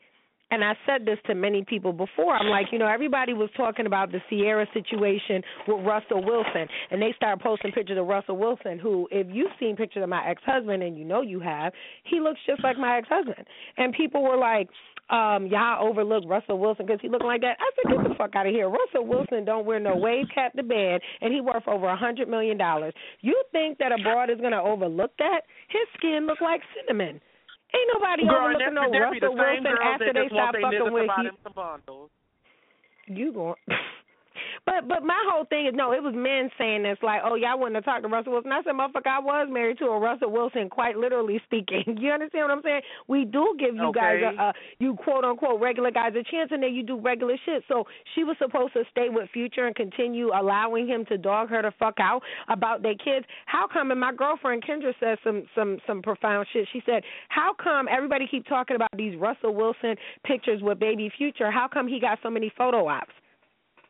Speaker 3: And I said this to many people before. I'm like, you know, everybody was talking about the Ciara situation with Russell Wilson, and they started posting pictures of Russell Wilson, who, if you've seen pictures of my ex husband, and you know you have, he looks just like my ex husband. And people were like, um, y'all overlook Russell Wilson because he looked like that. I said, get the fuck out of here. Russell Wilson don't wear no wave cap to bed, and he worth over a hundred million dollars. You think that a broad is gonna overlook that? His skin look like cinnamon. Ain't nobody
Speaker 10: Girl,
Speaker 3: overlooking no Russell Wilson after they stop fucking with
Speaker 10: to buy
Speaker 3: he.
Speaker 10: them some bundles.
Speaker 3: You going? But but my whole thing is no, it was men saying this like, oh y'all wouldn't have talked to Russell Wilson. I said, motherfucker, I was married to a Russell Wilson, quite literally speaking. You understand what I'm saying? We do give you guys a, a you quote unquote regular guys a chance, and then you do regular shit. So she was supposed to stay with Future and continue allowing him to dog her to fuck out about their kids. How come? And my girlfriend Kendra said some some some profound shit. She said, how come everybody keep talking about these Russell Wilson pictures with baby Future? How come he got so many photo ops?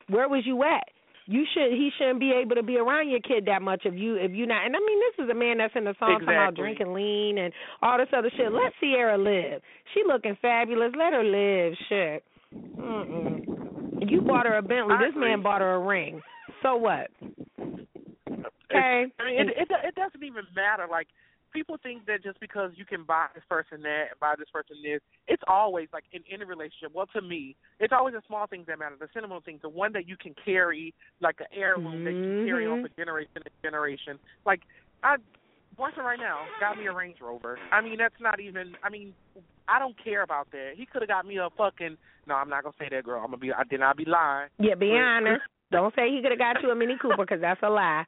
Speaker 3: Where was you at? You should he shouldn't be able to be around your kid that much if you if you not and I mean this is a man that's in the song talking about drinking lean and all this other shit. Let Ciara live. She looking fabulous. Let her live. Shit. Mm-mm. You bought her a Bentley.
Speaker 10: I
Speaker 3: This man bought her a ring. So what? Okay.
Speaker 10: I mean, it, it it doesn't even matter. Like people think that just because you can buy this person that and buy this person this, it's always like in any relationship. Well, to me, it's always the small things that matter, the sentimental things, the one that you can carry, like the heirloom that you can carry on for mm-hmm. generation to generation. Like I, boyfriend right now got me a Range Rover. I mean, that's not even. I mean, I don't care about that. He could have got me a fucking. No, I'm not gonna say that, girl. I'm gonna be. I did not be lying.
Speaker 3: Yeah, be
Speaker 10: But-
Speaker 3: honest. Don't say he could have got you a Mini Cooper because that's a lie.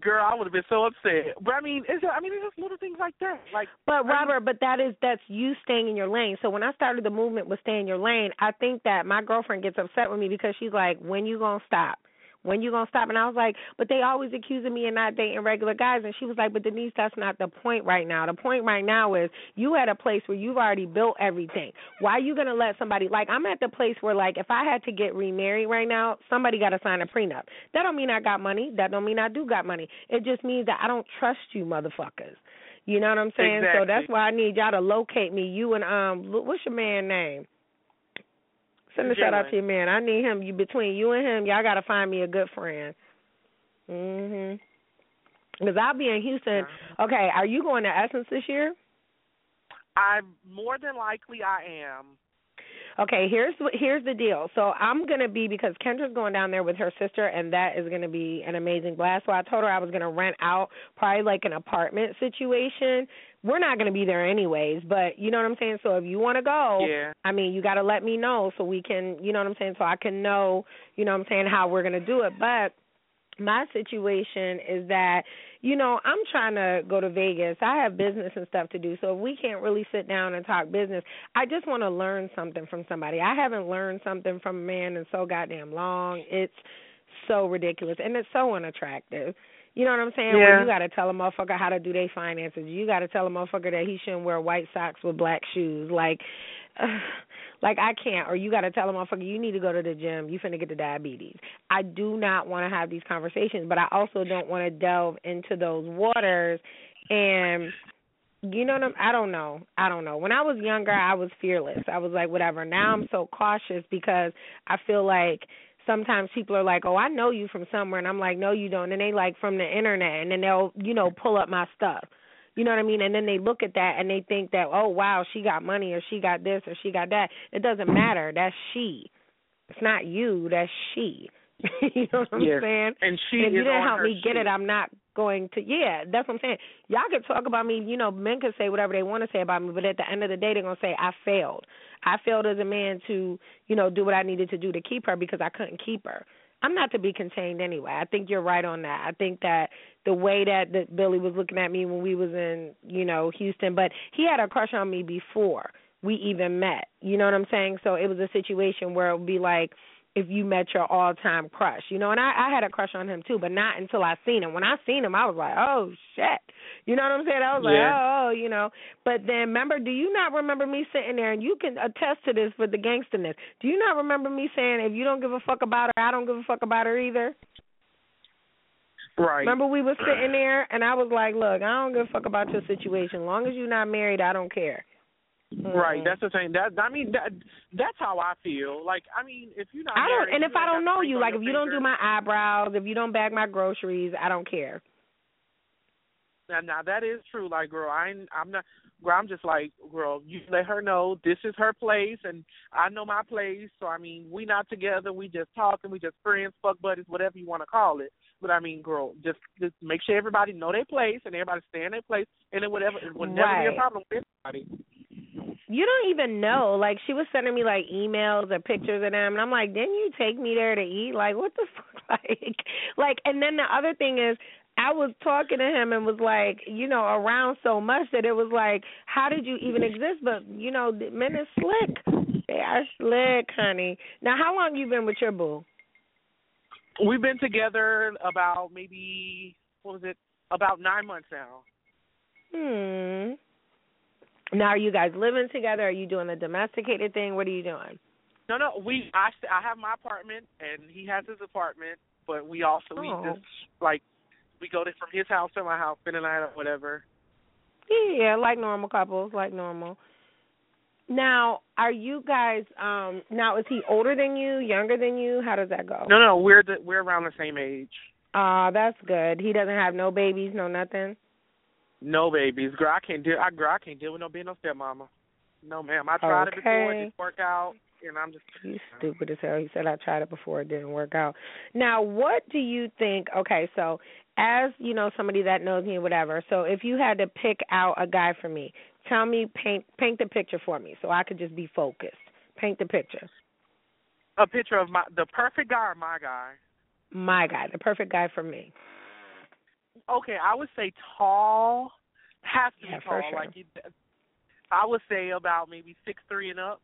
Speaker 10: Girl, I would have been so upset. But I mean, it's I mean, it's just little things like that. Like,
Speaker 3: But
Speaker 10: I mean-
Speaker 3: Robert, but that is that's you staying in your lane. So when I started the movement with stay in your lane, I think that my girlfriend gets upset with me because she's like, "When you gonna stop? When you gonna stop?" And I was like, "But they always accusing me of not dating regular guys." And she was like, "But Denise, that's not the point right now. The point right now is you at a place where you've already built everything. Why are you gonna let somebody like I'm at the place where like if I had to get remarried right now, somebody got to sign a prenup. That don't mean I got money. That don't mean I do got money. It just means that I don't trust you, motherfuckers." You know what I'm saying? Exactly. So that's why I need y'all to locate me. You and um, what's your man name? Send a shout out to your man. I need him. You between you and him, y'all got to find me a good friend. Mhm. Because I'll be in Houston. Okay, are you going to Essence this year?
Speaker 10: I more than likely I am.
Speaker 3: Okay, here's here's the deal. So I'm gonna be because Kendra's going down there with her sister, and that is gonna be an amazing blast. So I told her I was gonna rent out probably like an apartment situation. We're not gonna be there anyways, but you know what I'm saying. So if you want to go,
Speaker 10: Yeah.
Speaker 3: I mean, you got to let me know so we can, you know what I'm saying, so I can know, you know what I'm saying, how we're gonna do it. But my situation is that you know i'm trying to go to vegas i have business and stuff to do so if we can't really sit down and talk business i just want to learn something from somebody i haven't learned something from a man in so goddamn long it's so ridiculous and it's so unattractive you know what I'm saying? Where
Speaker 10: Yeah.
Speaker 3: you got to tell a motherfucker how to do their finances. You got to tell a motherfucker that he shouldn't wear white socks with black shoes. Like, like I can't. Or you got to tell a motherfucker you need to go to the gym. You finna get the diabetes. I do not want to have these conversations, but I also don't want to delve into those waters. And you know what I'm, I don't know. I don't know. When I was younger, I was fearless. I was like, whatever. Now I'm so cautious because I feel like sometimes people are like, "Oh, I know you from somewhere," and I'm like, "No, you don't." And they like from the internet, and then they'll, you know, pull up my stuff. You know what I mean? And then they look at that and they think that, "Oh, wow, she got money or she got this or she got that." It doesn't matter. That's she. It's not you. That's she. you know what I'm
Speaker 10: Yes.
Speaker 3: saying?
Speaker 10: And she
Speaker 3: if you didn't help me get it, I'm not going to. Yeah, that's what I'm saying. Y'all could talk about me. You know, men can say whatever they want to say about me, but at the end of the day, they're gonna say I failed. I failed as a man to, you know, do what I needed to do to keep her because I couldn't keep her. I'm not to be contained anyway. I think you're right on that. I think that the way that, that Billy was looking at me when we was in, you know, Houston, but he had a crush on me before we even met. You know what I'm saying? So it was a situation where it would be like if you met your all time crush, you know, and I, I had a crush on him too, but not until I seen him. When I seen him I was like, Oh shit You know what I'm saying? I was like,
Speaker 10: Yeah.
Speaker 3: Oh, oh, you know. But then remember, do you not remember me sitting there and you can attest to this with the gangsterness. Do you not remember me saying if you don't give a fuck about her, I don't give a fuck about her either?
Speaker 10: Right.
Speaker 3: Remember we were sitting there and I was like, Look, I don't give a fuck about your situation. As long as you're not married, I don't care.
Speaker 10: Right,
Speaker 3: Mhm.
Speaker 10: that's the thing. That I mean, that that's how I feel. Like, I mean, if you're not
Speaker 3: I don't
Speaker 10: married,
Speaker 3: and if I don't know you, like if you don't do my eyebrows, if you don't bag my groceries, I don't care.
Speaker 10: Now, now that is true. Like, girl, I I'm not. Girl, I'm just like, girl, you let her know this is her place, and I know my place. So I mean, we not together. We just talking. We just friends, fuck buddies, whatever you want to call it. But I mean, girl, just just make sure everybody know their place and everybody stay in their place, and then whatever, it would never be a problem with anybody.
Speaker 3: You don't even know. Like she was sending me like emails or pictures of them, and I'm like, didn't you take me there to eat? Like what the fuck? Like, like, and then the other thing is. I was talking to him and was like, you know, around so much that it was like, how did you even exist? But you know, men are slick. They are slick, honey. Now, how long you been with your boo?
Speaker 10: We've been together about maybe what was it? About nine months now.
Speaker 3: Hmm. Now, are you guys living together? Are you doing the domesticated thing? What are you doing?
Speaker 10: No, no. We I I have my apartment and he has his apartment, but we also we
Speaker 3: Oh.
Speaker 10: just like we go to, from his house to my house, spend the night or whatever.
Speaker 3: Yeah, like normal couples, like normal. Now, are you guys um now is he older than you, younger than you? How does that go?
Speaker 10: No, no, we're the, we're around the same age.
Speaker 3: Ah, that's good. He doesn't have no babies, no nothing.
Speaker 10: No babies, girl. I can't deal. I girl, I can't deal with no being no stepmama. No, ma'am. I tried it before. It didn't work out, and I'm just.
Speaker 3: You stupid as hell. He said I tried it before it didn't work out. Now, what do you think? Okay, so as you know, somebody that knows me, whatever. So if you had to pick out a guy for me, tell me, paint paint the picture for me, so I could just be focused. Paint the picture.
Speaker 10: A picture of my the perfect guy or my guy.
Speaker 3: My guy, the perfect guy for me.
Speaker 10: Okay, I would say tall. Has to
Speaker 3: Yeah,
Speaker 10: be tall.
Speaker 3: sure.
Speaker 10: Like it, I would say about maybe six three and up.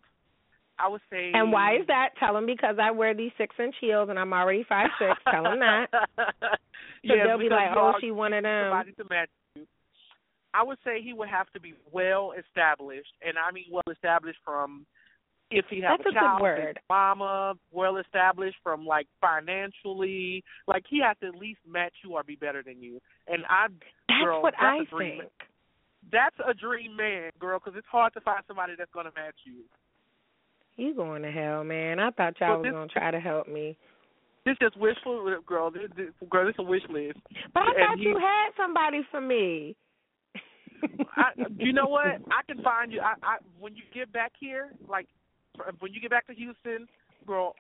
Speaker 10: I would say.
Speaker 3: And why is that? Tell him because I wear these six inch heels and I'm already five six. Tell him that. So
Speaker 10: yeah,
Speaker 3: they'll be like, oh, she one of them.
Speaker 10: Somebody to match you. I would say he would have to be well established, and I mean well established from if he has
Speaker 3: That's a good
Speaker 10: child,
Speaker 3: word.
Speaker 10: mama, well established from like financially, like he has to at least match you or be better than you. And I,
Speaker 3: That's
Speaker 10: girl,
Speaker 3: what
Speaker 10: that's
Speaker 3: I
Speaker 10: a dream.
Speaker 3: think.
Speaker 10: That's a dream man, girl, because it's hard to find somebody that's gonna match you.
Speaker 3: You going to hell, man. I thought y'all
Speaker 10: Well,
Speaker 3: was gonna try to help me.
Speaker 10: This just wishful, girl. This, this, girl, this is a wish list.
Speaker 3: But I
Speaker 10: And
Speaker 3: thought
Speaker 10: he-
Speaker 3: you had somebody for me.
Speaker 10: I, you know what? I can find you. I, I when you get back here, like when you get back to Houston, girl,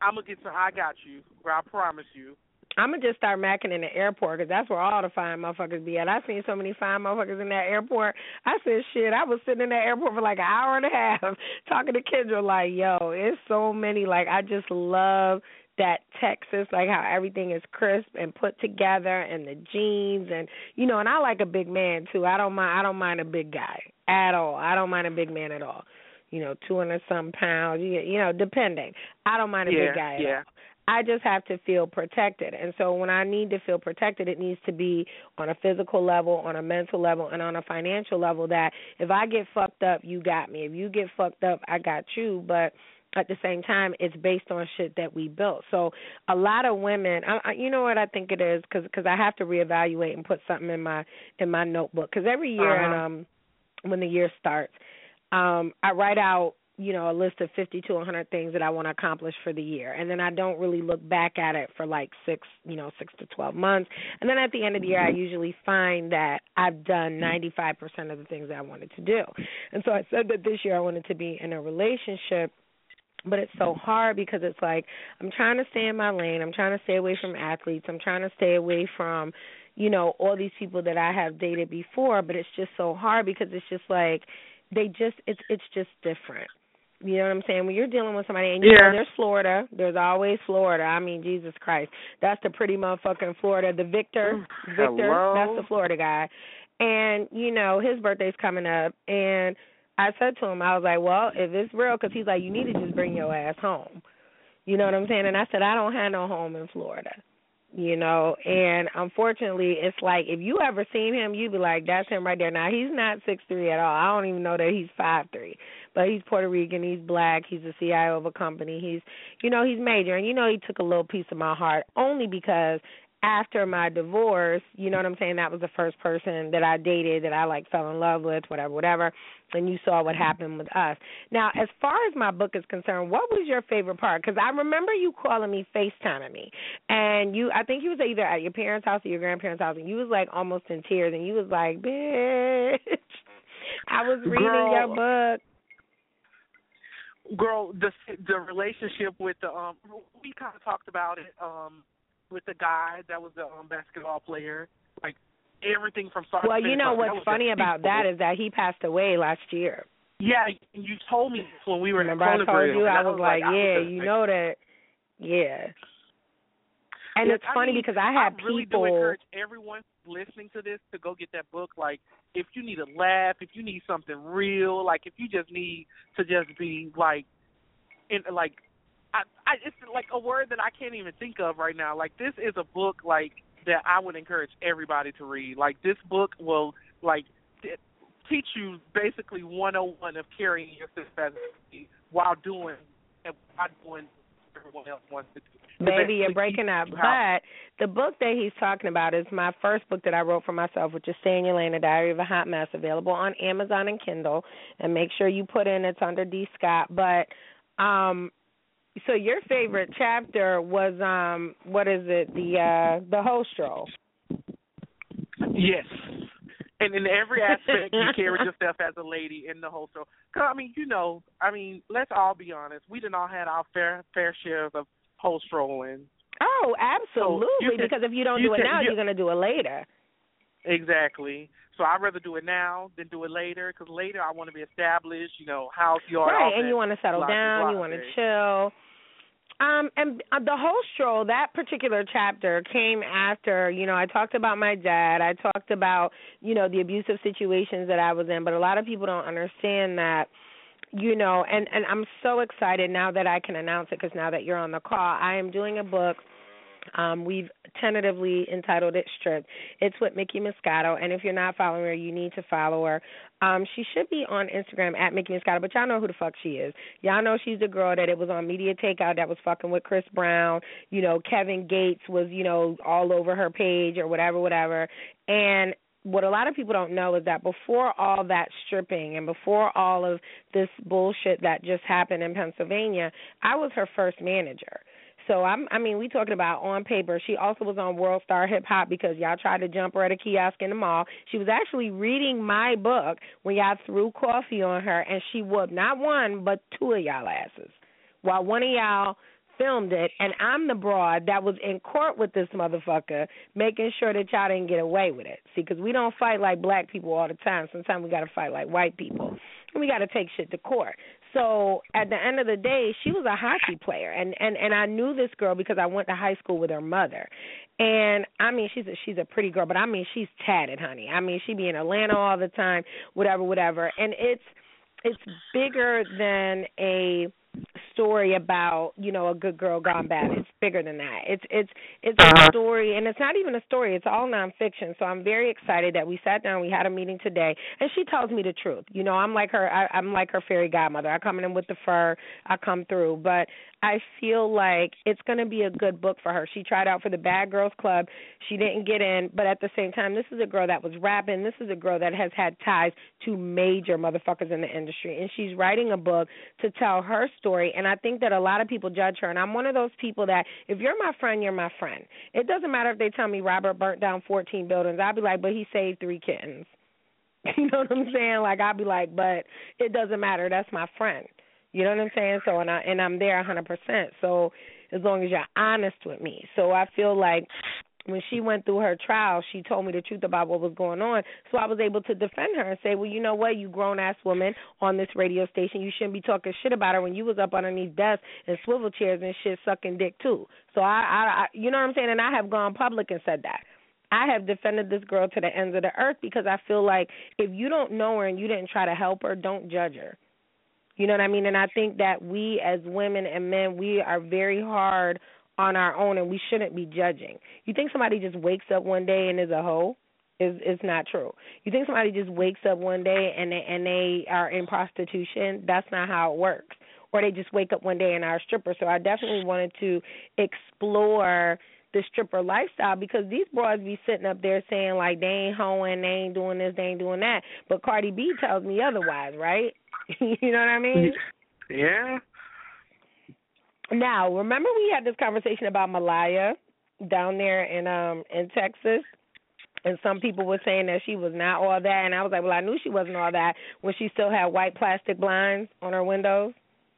Speaker 10: I'm gonna get some. I got you, girl. I promise you.
Speaker 3: I'm gonna just start macking in the airport 'cause that's where all the fine motherfuckers be at. I seen so many fine motherfuckers in that airport. I said, shit. I was sitting in that airport for like an hour and a half talking to Kendra, like, yo, it's so many. Like, I just love that Texas, like how everything is crisp and put together, and the jeans, and you know, and I like a big man too. I don't mind. I don't mind a big guy at all. I don't mind a big man at all. You know, two hundred some pounds. You, you know, depending. I don't mind a
Speaker 10: yeah,
Speaker 3: big guy. At
Speaker 10: yeah.
Speaker 3: all. I just have to feel protected. And so when I need to feel protected, it needs to be on a physical level, on a mental level, and on a financial level that if I get fucked up, you got me. If you get fucked up, I got you. But at the same time, it's based on shit that we built. So a lot of women, I, I, you know what I think it is, because cause I have to reevaluate and put something in my in my notebook. Because every year,
Speaker 10: Uh-huh.
Speaker 3: and um, when the year starts, um, I write out you know a list of 50 to 100 things that I want to accomplish for the year and then I don't really look back at it for like 6 you know 6 to 12 months and then at the end of the year I usually find that I've done 95% of the things that I wanted to do and so I said that this year I wanted to be in a relationship but it's so hard because it's like I'm trying to stay in my lane. I'm trying to stay away from athletes. I'm trying to stay away from, you know, all these people that I have dated before, but it's just so hard because it's just like they just it's it's just different. You know what I'm saying? When you're dealing with somebody and you
Speaker 10: Yeah.
Speaker 3: know there's Florida, there's always Florida. I mean, Jesus Christ. That's the pretty motherfucking Florida. The Victor, Victor,
Speaker 10: Hello?
Speaker 3: that's the Florida guy. And, you know, his birthday's coming up and I said to him, I was like, well, if it's real, because he's like, you need to just bring your ass home. You know what I'm saying? And I said, I don't have no home in Florida. You know, and unfortunately, it's like if you ever seen him, you'd be like, "That's him right there." Now he's not six three at all. I don't even know that he's five three, but he's Puerto Rican. He's black. He's the CIO of a company. He's, you know, he's major, and you know, he took a little piece of my heart only because after my divorce, you know what I'm saying? That was the first person that I dated that I like fell in love with, whatever, whatever. And you saw what happened with us. Now, as far as my book is concerned, what was your favorite part? Because I remember you calling me, FaceTiming me, and you, I think you was either at your parents' house or your grandparents' house, and you was like almost in tears, and you was like, "Bitch, I was reading
Speaker 10: Girl.
Speaker 3: your book."
Speaker 10: girl the the relationship with the um we kind of talked about it um with the guy that was the um basketball player like everything from start
Speaker 3: Well, you know
Speaker 10: like,
Speaker 3: what's
Speaker 10: was
Speaker 3: funny about
Speaker 10: peaceful.
Speaker 3: that is that he passed away last year.
Speaker 10: Yeah, you told me when we were
Speaker 3: Remember
Speaker 10: in
Speaker 3: I
Speaker 10: the
Speaker 3: told you I
Speaker 10: and
Speaker 3: was like, yeah, you know that, yeah. And
Speaker 10: Yes,
Speaker 3: it's
Speaker 10: I
Speaker 3: funny
Speaker 10: mean,
Speaker 3: because I had
Speaker 10: I really
Speaker 3: people.
Speaker 10: do encourage everyone listening to this to go get that book. Like, if you need a laugh, if you need something real, like if you just need to just be like, in like, I, I it's like a word that I can't even think of right now. Like, this is a book like that I would encourage everybody to read. Like, this book will like teach you basically 101 of carrying yourself as while doing while doing what everyone else wants to do.
Speaker 3: Baby, you're breaking up.
Speaker 10: teach you how-
Speaker 3: But the book that he's talking about is my first book that I wrote for myself, which is Stay in Your Lane, A Diary of a Hot Mess, available on Amazon and Kindle. And make sure you put in it's under D. Scott. But um so your favorite chapter was um what is it, the uh the host role.
Speaker 10: Yes. And in every aspect, you carry yourself as a lady in the whole show. 'Cause, I mean, you know, I mean, let's all be honest. We didn't all had our fair fair shares of host trolling.
Speaker 3: Oh, absolutely.
Speaker 10: you can-
Speaker 3: because if you don't
Speaker 10: you
Speaker 3: do it
Speaker 10: can-
Speaker 3: now,
Speaker 10: you-
Speaker 3: you're gonna do it later.
Speaker 10: Exactly. So I'd rather do it now than do it later. Because later I want to be established. You know, house, yard,
Speaker 3: right, and you want to settle down, you want to chill. Um, and uh, the whole stroll, that particular chapter came after, you know, I talked about my dad. I talked about, you know, the abusive situations that I was in, but a lot of people don't understand that, you know, and and I'm so excited now that I can announce it because now that you're on the call, I am doing a book. Um, we've tentatively entitled it Stripped. It's with Mickey Moscato, and if you're not following her, you need to follow her. Um, she should be on Instagram at Mickey Moscato, but y'all know who the fuck she is. Y'all know she's the girl that it was on Media Takeout that was fucking with Chris Brown. You know, Kevin Gates was, you know, all over her page or whatever, whatever. And what a lot of people don't know is that before all that stripping and before all of this bullshit that just happened in Pennsylvania, I was her first manager. So I'm I mean, we talking about on paper. She also was on World Star Hip Hop because y'all tried to jump her at a kiosk in the mall. She was actually reading my book when y'all threw coffee on her and she whooped not one but two of y'all asses. While one of y'all filmed it and I'm the broad that was in court with this motherfucker making sure that y'all didn't get away with it. See, because we don't fight like black people all the time. Sometimes we got to fight like white people. And we got to take shit to court. So at the end of the day, she was a hockey player, and and and I knew this girl because I went to high school with her mother. And I mean, she's a she's a pretty girl, but I mean, she's tatted, honey. I mean, she be in Atlanta all the time, whatever, whatever. And it's it's bigger than a story about you know a good girl gone bad. It's bigger than that. It's it's it's a uh-huh. story, and it's not even a story. It's all nonfiction. So I'm very excited that we sat down. We had a meeting today, and she tells me the truth. You know, I'm like her. I, I'm like her fairy godmother. I come in with the fur. I come through, but I feel like it's going to be a good book for her. She tried out for the Bad Girls Club. She didn't get in, but at the same time, this is a girl that was rapping. This is a girl that has had ties to major motherfuckers in the industry, and she's writing a book to tell her story. And I think that a lot of people judge her, and I'm one of those people that if you're my friend, you're my friend. It doesn't matter if they tell me Robert burnt down 14 buildings. I'll be like, but he saved three kittens. You know what I'm saying? Like I'll be like, but it doesn't matter. That's my friend. You know what I'm saying? So and I and I'm there a 100%. So as long as you're honest with me. So I feel like when she went through her trial, she told me the truth about what was going on. So I was able to defend her and say, well, you know what, you grown ass woman on this radio station, you shouldn't be talking shit about her when you was up underneath desks and swivel chairs and shit sucking dick too. So I, I, I you know what I'm saying? And I have gone public and said that. I have defended this girl to the ends of the earth because I feel like if you don't know her and you didn't try to help her, don't judge her. You know what I mean? And I think that we as women and men, we are very hard on our own and we shouldn't be judging. You think somebody just wakes up one day and is a hoe? Is is not true. You think somebody just wakes up one day and they and they are in prostitution? That's not how it works. Or they just wake up one day and are a stripper. So I definitely wanted to explore the stripper lifestyle because these broads be sitting up there saying like they ain't hoeing, they ain't doing this, they ain't doing that. But Cardi B tells me otherwise, right? you know what I mean?
Speaker 10: Yeah.
Speaker 3: Now, remember we had this conversation about Malaya down there in um in Texas? And some people were saying that she was not all that and I was like, Well I knew she wasn't all that when she still had white plastic blinds on her windows.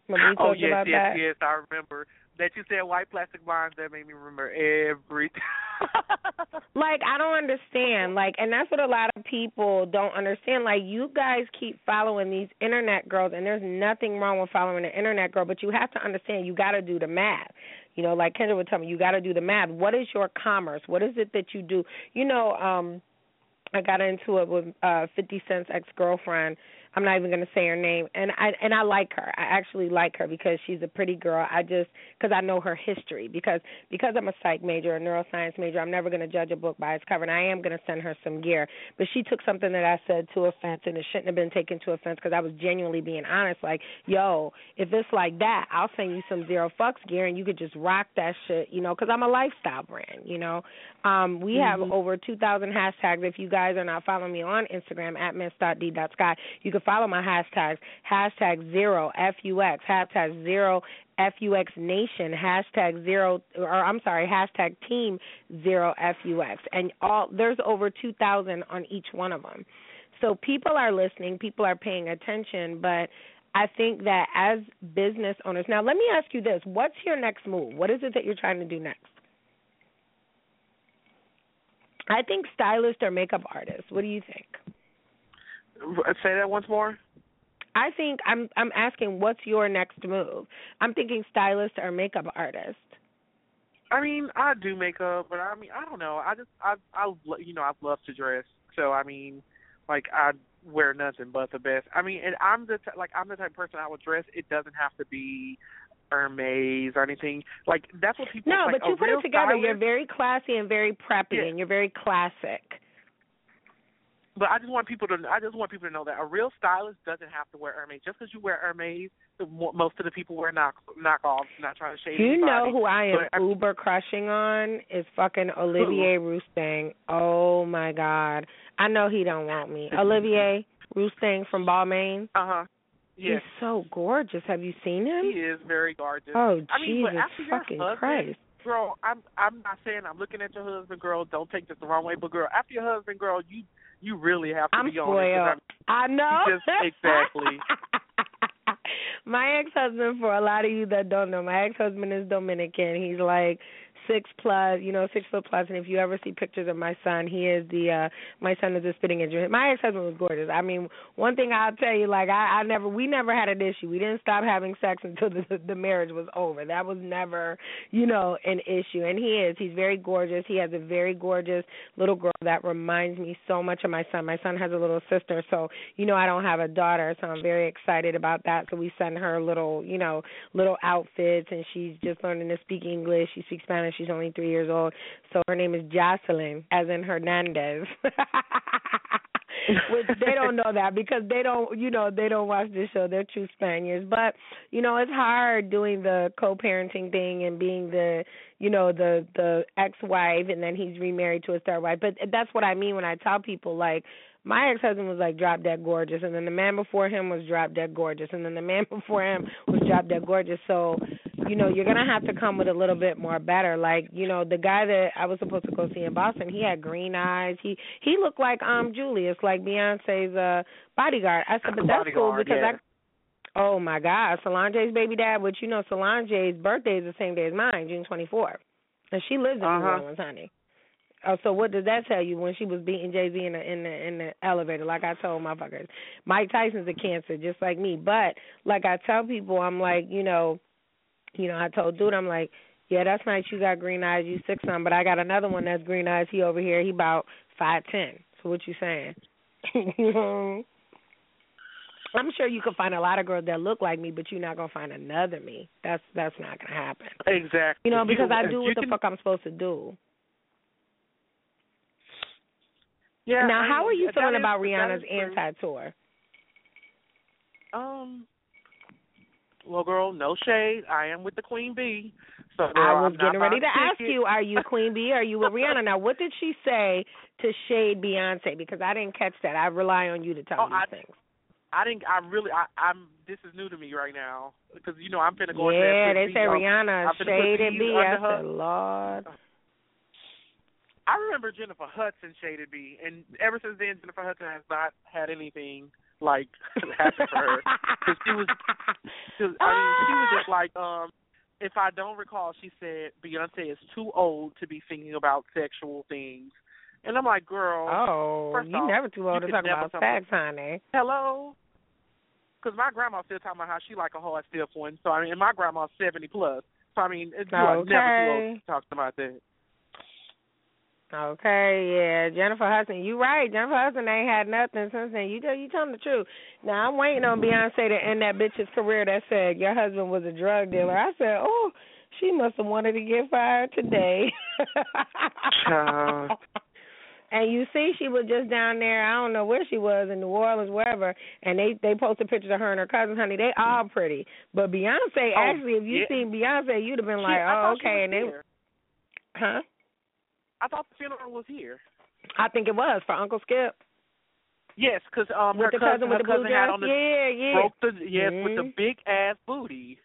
Speaker 3: Remember we
Speaker 10: oh yes,
Speaker 3: about
Speaker 10: yes,
Speaker 3: that?
Speaker 10: yes. I remember that you said white plastic blinds. That made me remember every. Time.
Speaker 3: like I don't understand. Like, and that's what a lot of people don't understand. Like, you guys keep following these internet girls, and there's nothing wrong with following an internet girl, but you have to understand you got to do the math. You know, like Kendra would tell me, you got to do the math. What is your commerce? What is it that you do? You know, um I got into it with uh 50 Cent's ex-girlfriend I'm not even going to say her name, and I and I like her. I actually like her because she's a pretty girl. I just because I know her history because because I'm a psych major, a neuroscience major. I'm never going to judge a book by its cover, and I am going to send her some gear. But she took something that I said to offense, and it shouldn't have been taken to offense because I was genuinely being honest. Like, yo, if it's like that, I'll send you some zero fucks gear, and you could just rock that shit, you know, because I'm a lifestyle brand, you know. Um, we mm-hmm. have over 2,000 hashtags. If you guys are not following me on Instagram at miss.d.sky, you can follow my hashtags. Hashtag zero FUX, hashtag zero FUX Nation, hashtag zero, or I'm sorry, hashtag Team Zero FUX, and all there's over 2,000 on each one of them. So people are listening, people are paying attention, but I think that as business owners, now let me ask you this: What's your next move? What is it that you're trying to do next? I think stylist or makeup artist. What do you think?
Speaker 10: Uh, say that once more.
Speaker 3: I think I'm I'm asking what's your next move. I'm thinking stylist or makeup artist.
Speaker 10: I mean, I do makeup, but I mean, I don't know. I just I I you know I love to dress, so I mean, like I wear nothing but the best. I mean, and I'm the t- like I'm the type of person I would dress. It doesn't have to be Hermes or anything. Like that's what people.
Speaker 3: No,
Speaker 10: like,
Speaker 3: but you put it together.
Speaker 10: Stylist,
Speaker 3: you're very classy and very preppy,
Speaker 10: yeah.
Speaker 3: and you're very classic
Speaker 10: but I just want people to I just want people to know that a real stylist doesn't have to wear Hermes. Just because you wear Hermes, the, most of the people wear knock knockoffs. Not trying to shade.
Speaker 3: You
Speaker 10: anybody,
Speaker 3: know who I am
Speaker 10: but,
Speaker 3: uber crushing on is fucking Olivier Rousteing. Oh my god, I know he don't want me. Olivier Rousteing from Balmain.
Speaker 10: Uh huh. Yeah.
Speaker 3: He's so gorgeous. Have you seen him?
Speaker 10: He is very gorgeous.
Speaker 3: Oh
Speaker 10: I mean,
Speaker 3: Jesus fucking
Speaker 10: husband,
Speaker 3: Christ.
Speaker 10: Girl, I'm I'm not saying I'm looking at your husband, girl. Don't take this the wrong way, but girl, after your husband, girl, you you really have to
Speaker 3: I'm
Speaker 10: be
Speaker 3: spoiled.
Speaker 10: on it.
Speaker 3: I know.
Speaker 10: Just exactly.
Speaker 3: my ex husband, for a lot of you that don't know, my ex husband is Dominican. He's like six plus, you know, six foot plus. And if you ever see pictures of my son, he is the uh my son is a spitting image. My ex husband was gorgeous. I mean, one thing I'll tell you, like I, I never we never had an issue. We didn't stop having sex until the the marriage was over. That was never, you know, an issue. And he is. He's very gorgeous. He has a very gorgeous little girl that reminds me so much of my son. My son has a little sister, so you know I don't have a daughter, so I'm very excited about that. So we send her little, you know, little outfits and she's just learning to speak English. She speaks Spanish She's only three years old. So her name is Jocelyn, as in Hernandez. Which they don't know that because they don't, you know, they don't watch this show. They're true Spaniards, but you know, it's hard doing the co-parenting thing and being the, you know, the the ex-wife, and then he's remarried to his third wife. But that's what I mean when I tell people like my ex husband was like drop dead gorgeous and then the man before him was drop dead gorgeous and then the man before him was drop dead gorgeous so you know you're gonna have to come with a little bit more better like you know the guy that i was supposed to go see in boston he had green eyes he he looked like um julius like beyonce's uh bodyguard i said but that's cool because
Speaker 10: yeah.
Speaker 3: i Oh my God, Solange's baby dad, which you know Solange's birthday is the same day as mine, June 24th, and she lives in
Speaker 10: uh-huh.
Speaker 3: New Orleans, honey. Oh, so what does that tell you when she was beating Jay Z in the in the in the elevator? Like I told motherfuckers, Mike Tyson's a cancer just like me. But like I tell people, I'm like, you know, you know, I told dude, I'm like, yeah, that's nice. You got green eyes, you six some, but I got another one that's green eyes. He over here, he about five ten. So what you saying? I'm sure you can find a lot of girls that look like me, but you're not gonna find another me. That's that's not gonna happen.
Speaker 10: Exactly.
Speaker 3: You know, because I do what the
Speaker 10: can,
Speaker 3: fuck I'm supposed to do.
Speaker 10: Yeah.
Speaker 3: now,
Speaker 10: I
Speaker 3: how
Speaker 10: mean,
Speaker 3: are you feeling
Speaker 10: is-
Speaker 3: about Rihanna's anti-tour?
Speaker 10: Um. Well, girl, no shade. I am with the Queen Bee. So girl,
Speaker 3: I was
Speaker 10: I'm
Speaker 3: getting ready to ask you: Are you Queen Bee? Are you with Rihanna? Now, what did she say to shade Beyonce? Because I didn't catch that. I rely on you to tell
Speaker 10: Oh,
Speaker 3: me
Speaker 10: I-
Speaker 3: things.
Speaker 10: I didn't. I really. I, I'm. This is new to me right now because you know I'm finna go.
Speaker 3: yeah,
Speaker 10: in there and
Speaker 3: they say Rihanna
Speaker 10: I'm
Speaker 3: shaded B. I said, Lord.
Speaker 10: I remember Jennifer Hudson shaded B, and ever since then Jennifer Hudson has not had anything like happen for her because she was. Cause, I mean, she was just like um. if I don't recall, she said Beyonce is too old to be thinking about sexual things. And I'm like, girl.
Speaker 3: Oh, you
Speaker 10: off,
Speaker 3: never too old to talk about sex, honey.
Speaker 10: Hello. Because my grandma still talking about how she like a hard stiff one. So I mean, and my grandma's seventy plus. So I mean, it's, you are never too old to talk about that.
Speaker 3: Okay, yeah, Jennifer Hudson, you right. Jennifer Hudson ain't had nothing since then. You tell you telling the truth. Now I'm waiting on Beyonce to end that bitch's career that said your husband was a drug dealer. I said, oh, she must have wanted to get fired today. And you see, she was just down there. I don't know where she was in New Orleans, wherever. And they they posted pictures of her and her cousins. Honey, they all pretty. But Beyonce,
Speaker 10: Oh,
Speaker 3: actually, if you
Speaker 10: yeah.
Speaker 3: seen Beyonce, you'd have been like, oh, okay. And they,
Speaker 10: here.
Speaker 3: huh?
Speaker 10: I thought the funeral was here.
Speaker 3: I think it was for Uncle Skip.
Speaker 10: Yes, because um,
Speaker 3: With
Speaker 10: her
Speaker 3: the cousin with
Speaker 10: her
Speaker 3: the blue
Speaker 10: cousin had on the
Speaker 3: Yeah, yeah.
Speaker 10: broke the yes with the
Speaker 3: Mhm.
Speaker 10: big ass booty.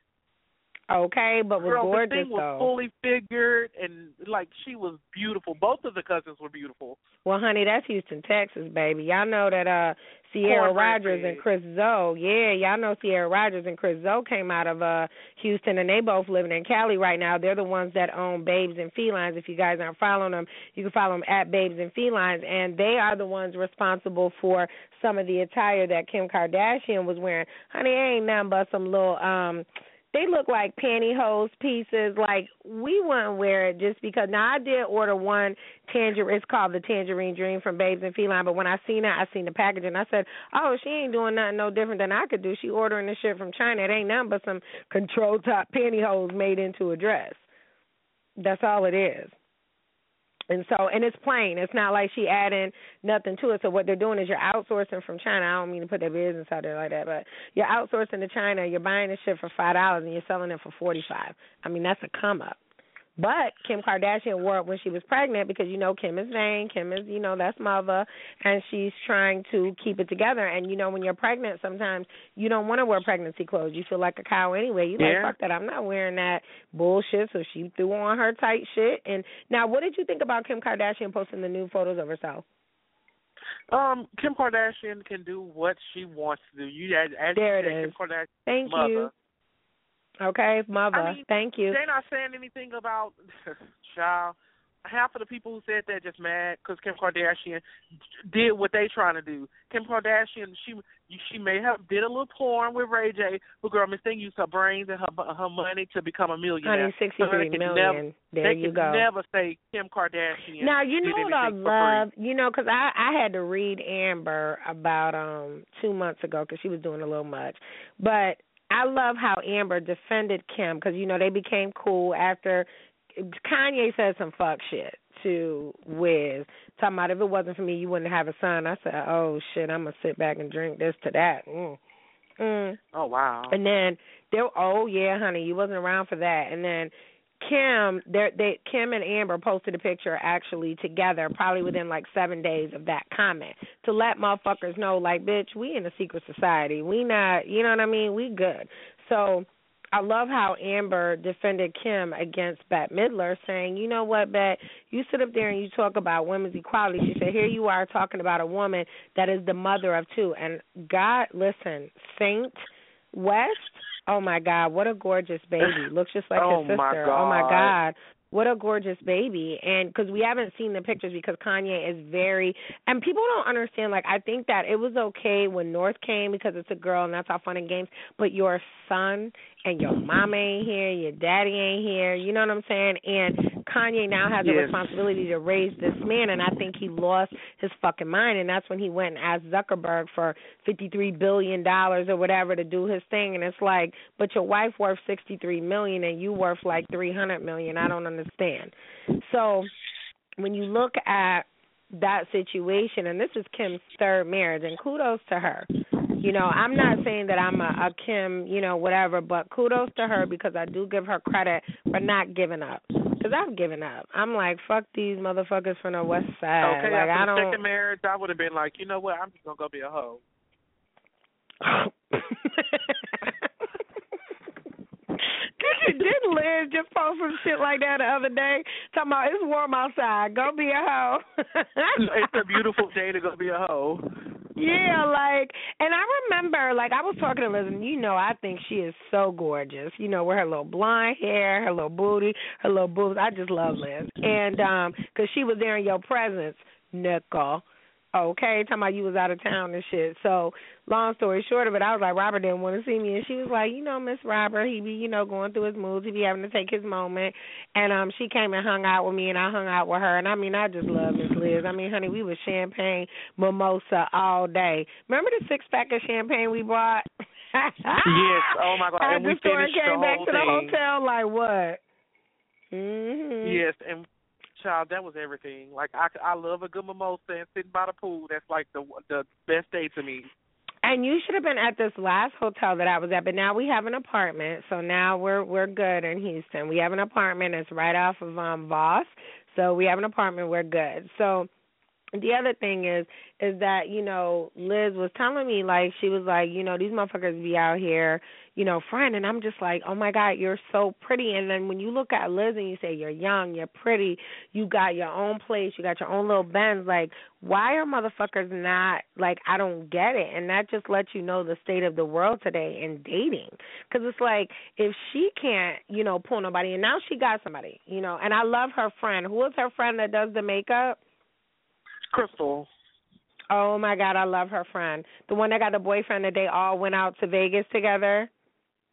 Speaker 3: Okay, but was
Speaker 10: Girl,
Speaker 3: gorgeous
Speaker 10: the thing was
Speaker 3: though.
Speaker 10: fully figured and like she was beautiful. Both of the cousins were beautiful.
Speaker 3: Well, honey, that's Houston, Texas, baby. Y'all know that uh Sierra Rogers and Chris Zoe. Yeah, y'all know Sierra Rogers and Chris Zoe came out of uh Houston and they both living in Cali right now. They're the ones that own Babes and Felines. If you guys aren't following them, you can follow them at Babes and Felines and they are the ones responsible for some of the attire that Kim Kardashian was wearing. Honey, ain't nothing but some little um they look like pantyhose pieces. Like we wouldn't wear it just because. Now I did order one tangerine. It's called the Tangerine Dream from Babes and Feline. But when I seen it, I seen the package and I said, "Oh, she ain't doing nothing no different than I could do. She ordering the shit from China. It ain't nothing but some control top pantyhose made into a dress. That's all it is." And so, and it's plain. It's not like she adding nothing to it. So what they're doing is you're outsourcing from China. I don't mean to put their business out there like that, but you're outsourcing to China. You're buying the shit for five dollars and you're selling it for forty five. I mean, that's a come up. But Kim Kardashian wore it when she was pregnant because you know Kim is vain. Kim is, you know, that's mother, and she's trying to keep it together. And you know, when you're pregnant, sometimes you don't want to wear pregnancy clothes. You feel like a cow anyway. You
Speaker 10: Yeah.
Speaker 3: like fuck that. I'm not wearing that bullshit. So she threw on her tight shit. And now, what did you think about Kim Kardashian posting the new photos of herself?
Speaker 10: Um, Kim Kardashian can do what she wants to do. You as, as
Speaker 3: There
Speaker 10: you said. Kim Kardashian
Speaker 3: Thank
Speaker 10: mother.
Speaker 3: you. Okay, mother.
Speaker 10: I mean,
Speaker 3: Thank you.
Speaker 10: They're not saying anything about child. Half of the people who said that just mad because Kim Kardashian did what they trying to do. Kim Kardashian, she she may have did a little porn with Ray J, but girl, Miss Thing used her brains and her her money to become a millionaire.
Speaker 3: Honey, sixty
Speaker 10: So
Speaker 3: million.
Speaker 10: Never,
Speaker 3: there you go.
Speaker 10: never say Kim Kardashian.
Speaker 3: Now you know what I love, you know, 'cause I I had to read Amber about um two months ago 'cause she was doing a little much, but I love how Amber defended Kim 'cause you know they became cool after Kanye said some fuck shit to Wiz, talking about if it wasn't for me you wouldn't have a son. I said, oh shit, I'm gonna sit back and drink this to that. Mm. Mm.
Speaker 10: Oh wow.
Speaker 3: And then there, oh yeah, honey, you wasn't around for that. And then Kim, they Kim and Amber posted a picture actually together, probably within like seven days of that comment, to let motherfuckers know, like, bitch, we in a secret society. We not, you know what I mean? We good. So. I love how Amber defended Kim against Bette Midler, saying, "You know what, Bette? You sit up there and you talk about women's equality." She said, "Here you are talking about a woman that is the mother of two. And God, listen, Saint West. Oh my God, what a gorgeous baby! Looks just like
Speaker 10: Oh,
Speaker 3: his sister.
Speaker 10: my
Speaker 3: Oh my
Speaker 10: God.
Speaker 3: God, what a gorgeous baby! And because we haven't seen the pictures, because Kanye is very, and people don't understand. Like I think that it was okay when North came because it's a girl and that's all fun and games. But your son and your mama ain't here, your daddy ain't here. You know what I'm saying? And Kanye now has a responsibility to raise this man, and I think he lost his fucking mind. And that's when he went and asked Zuckerberg for fifty three billion dollars or whatever to do his thing. And it's like, but your wife worth sixty three million, and you worth like three hundred million. I don't understand. So when you look at that situation, and this is Kim's third marriage, and kudos to her. You know, I'm not saying that I'm a, a Kim, you know, whatever, but kudos to her because I do give her credit for not giving up. Because I've given up. I'm like, fuck these motherfuckers from the West Side.
Speaker 10: Okay,
Speaker 3: like
Speaker 10: after
Speaker 3: I don't.
Speaker 10: second marriage, I would have been like, you know what? I'm just gonna go be a hoe.
Speaker 3: Didn't Liz just post some shit like that the other day? Talking about it's warm outside. Go be a hoe.
Speaker 10: it's a beautiful day to go be a hoe.
Speaker 3: Yeah, like, and I remember, like, I was talking to Liz, and you know, I think she is so gorgeous. You know, with her little blonde hair, her little booty, her little boobs. I just love Liz, and um, cause she was there in your presence, Nicole. Okay, talking about you was out of town and shit. So, long story short of it, I was like, Robert didn't want to see me, and she was like, you know, Miss Robert, he be, you know, going through his moods, he be having to take his moment, and um, she came and hung out with me, and I hung out with her, and I mean, I just love Miss Liz. I mean, honey, we was champagne mimosa all day. Remember the six pack of champagne we bought?
Speaker 10: yes. Oh my God. And we
Speaker 3: store
Speaker 10: finished
Speaker 3: came
Speaker 10: the
Speaker 3: back
Speaker 10: whole
Speaker 3: to the hotel like what? Mhm.
Speaker 10: Yes, and child, that was everything. Like I, I love a good mimosa and sitting by the pool. That's like the the best day to me.
Speaker 3: And you should have been at this last hotel that I was at, but now we have an apartment, so now we're we're good in Houston. We have an apartment that's right off of um Voss. So we have an apartment, we're good. So the other thing is is that you know Liz was telling me like she was like you know these motherfuckers be out here you know friend and I'm just like oh my god you're so pretty and then when you look at Liz and you say you're young you're pretty you got your own place you got your own little Benz like why are motherfuckers not like I don't get it and that just lets you know the state of the world today in dating because it's like if she can't you know pull nobody and now she got somebody you know and I love her friend who is her friend that does the makeup
Speaker 10: Crystal.
Speaker 3: Oh my God, I love her friend. The one that got the boyfriend that they all went out to Vegas together.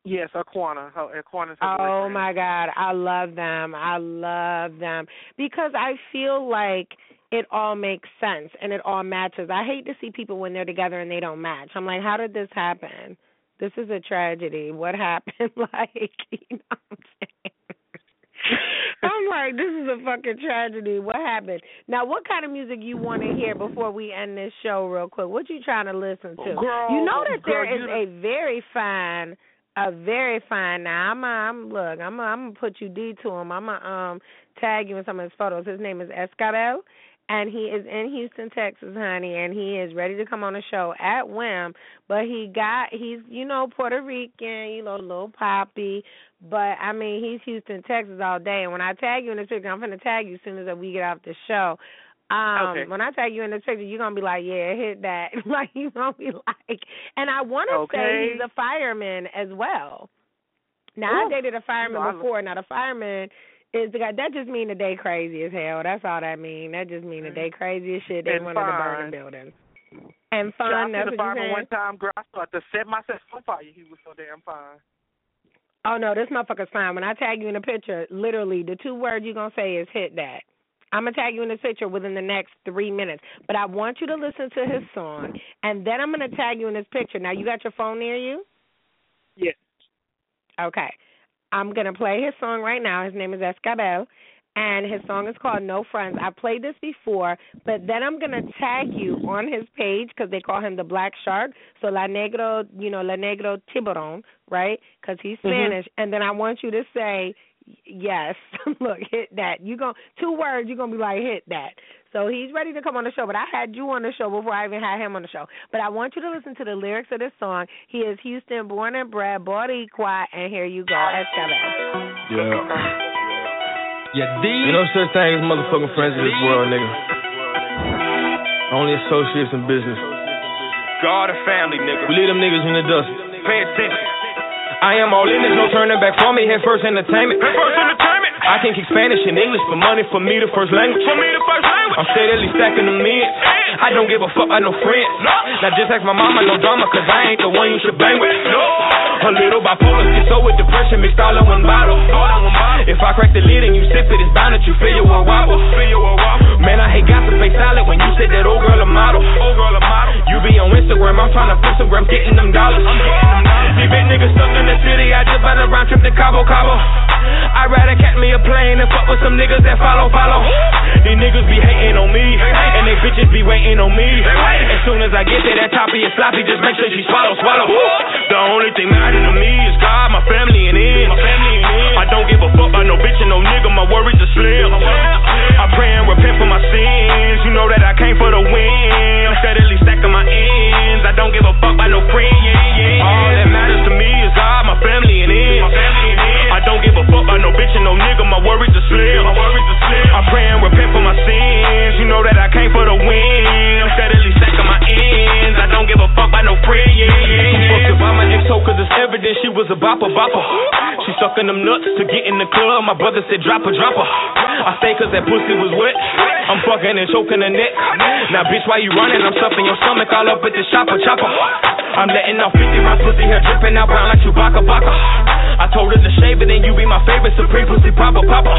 Speaker 10: Yes, Aquana. Aquana's
Speaker 3: Oh my God, I love them. I love them because I feel like it all makes sense and it all matches. I hate to see people when they're together and they don't match. I'm like, how did this happen? This is a tragedy. What happened? like, you know what I'm saying? I'm like, this is a fucking tragedy. What happened? Now, what kind of music you want to hear before we end this show, real quick? What you trying to listen to?
Speaker 10: Girl,
Speaker 3: you know that
Speaker 10: girl,
Speaker 3: there is a very fine, a very fine. Now, I'm, I'm look, I'm, I'm gonna put you D to him. I'm gonna um tag you in some of his photos. His name is Escabel. And he is in Houston, Texas, honey, and he is ready to come on the show at whim. But he got he's you know Puerto Rican, you know, little poppy, but I mean he's Houston, Texas all day. And when I tag you in this picture, I'm gonna tag you as soon as we get off the show. Um,
Speaker 10: Okay.
Speaker 3: when I tag you in the picture, you're gonna be like, yeah, hit that. like you're gonna be like, and I want to
Speaker 10: Okay.
Speaker 3: say he's a fireman as well. Now I dated a fireman
Speaker 10: I
Speaker 3: before. Now the fireman is the guy. That just mean that they crazy as hell. That's all that mean. That just mean that they crazy as shit. They
Speaker 10: And
Speaker 3: wanted to burn
Speaker 10: fine.
Speaker 3: the building. And
Speaker 10: Child,
Speaker 3: fun.
Speaker 10: I
Speaker 3: That's what
Speaker 10: fireman one time, girl. I started to set myself on fire. He was so damn fine.
Speaker 3: Oh no, this motherfucker's fine. When I tag you in the picture, literally the two words you're gonna say is hit that. I'm gonna tag you in this picture within the next three minutes. But I want you to listen to his song and then I'm gonna tag you in this picture. Now you got your phone near you?
Speaker 10: Yes.
Speaker 3: Okay. I'm gonna play his song right now. His name is Escabel and his song is called No Friends. I played this before, but then I'm gonna tag you on his page because they call him the Black Shark. So La Negro, you know, La Negro Tiburon, right? Because he's
Speaker 10: Mhm.
Speaker 3: Spanish. And then I want you to say yes. Look, hit that. You go two words. You're gonna be like hit that. So he's ready to come on the show, but I had you on the show before I even had him on the show. But I want you to listen to the lyrics of this song. He is Houston, born and bred, Boricua, and here you go, Escabel.
Speaker 12: Yeah. Yeah, D. You know such thing as motherfucking friends in this world, nigga. Only associates in business.
Speaker 5: God and family, nigga.
Speaker 12: We leave them niggas in the dust.
Speaker 5: Pay attention.
Speaker 12: I am all in, there's no turning back for me. Head first entertainment.
Speaker 5: Head first entertainment.
Speaker 12: I can kick Spanish and English, but money for me the first language.
Speaker 5: For me, the first language.
Speaker 12: I'm steadily stacking them in. I don't give a fuck about no friends. Now just ask my mama, no drama, cause I ain't the one you should bang with. No. A little bipolar, so with depression mixed all in one bottle. If I crack the lid and you sip it, it's bound that you feel your one wobble. Man, I hate gossip, face solid when you said that old girl a model.
Speaker 5: Old girl a model.
Speaker 12: You be on Instagram, I'm trying to Instagram, getting them dollars.
Speaker 5: I'm getting them dollars.
Speaker 12: These big niggas stuck in the city, I just bought a round trip to Cabo Cabo. I'd rather catch me a plane than fuck with some niggas that follow, follow. These niggas be hating on me, and they bitches be waiting on me. As soon as I get there, that toppy is sloppy, just make sure she swallow, swallow. The only thing mattering to me is God, my family, and in.
Speaker 5: My family and in.
Speaker 12: I don't give a fuck about no bitch and no nigga, my worries are slim. I pray and repent for my sins, you know that I came for the win. I'm steadily stacking my ends, I don't give a fuck about no friend, yeah, yeah. All that matters to me is God, my family, and in. I don't give a fuck about no bitch and no nigga, my worries are slim.
Speaker 5: My worries are slim.
Speaker 12: I pray and repent for my sins, you know that I came for the win. I'm steadily stacking I don't give a fuck about no friends. Fucked about my ex hoe cause it's evident she was a bopper bopper. She sucking them nuts to get in the club. My brother said drop her, drop her. I say cause that pussy was wet. I'm fucking and choking her neck. Now bitch, why you running? I'm stuffing your stomach all up at the chopper chopper. I'm letting off 50 rounds pussy hair dripping out brown like Chewbacca Baka. I told her to shave it and you be my favorite supreme pussy papa papa.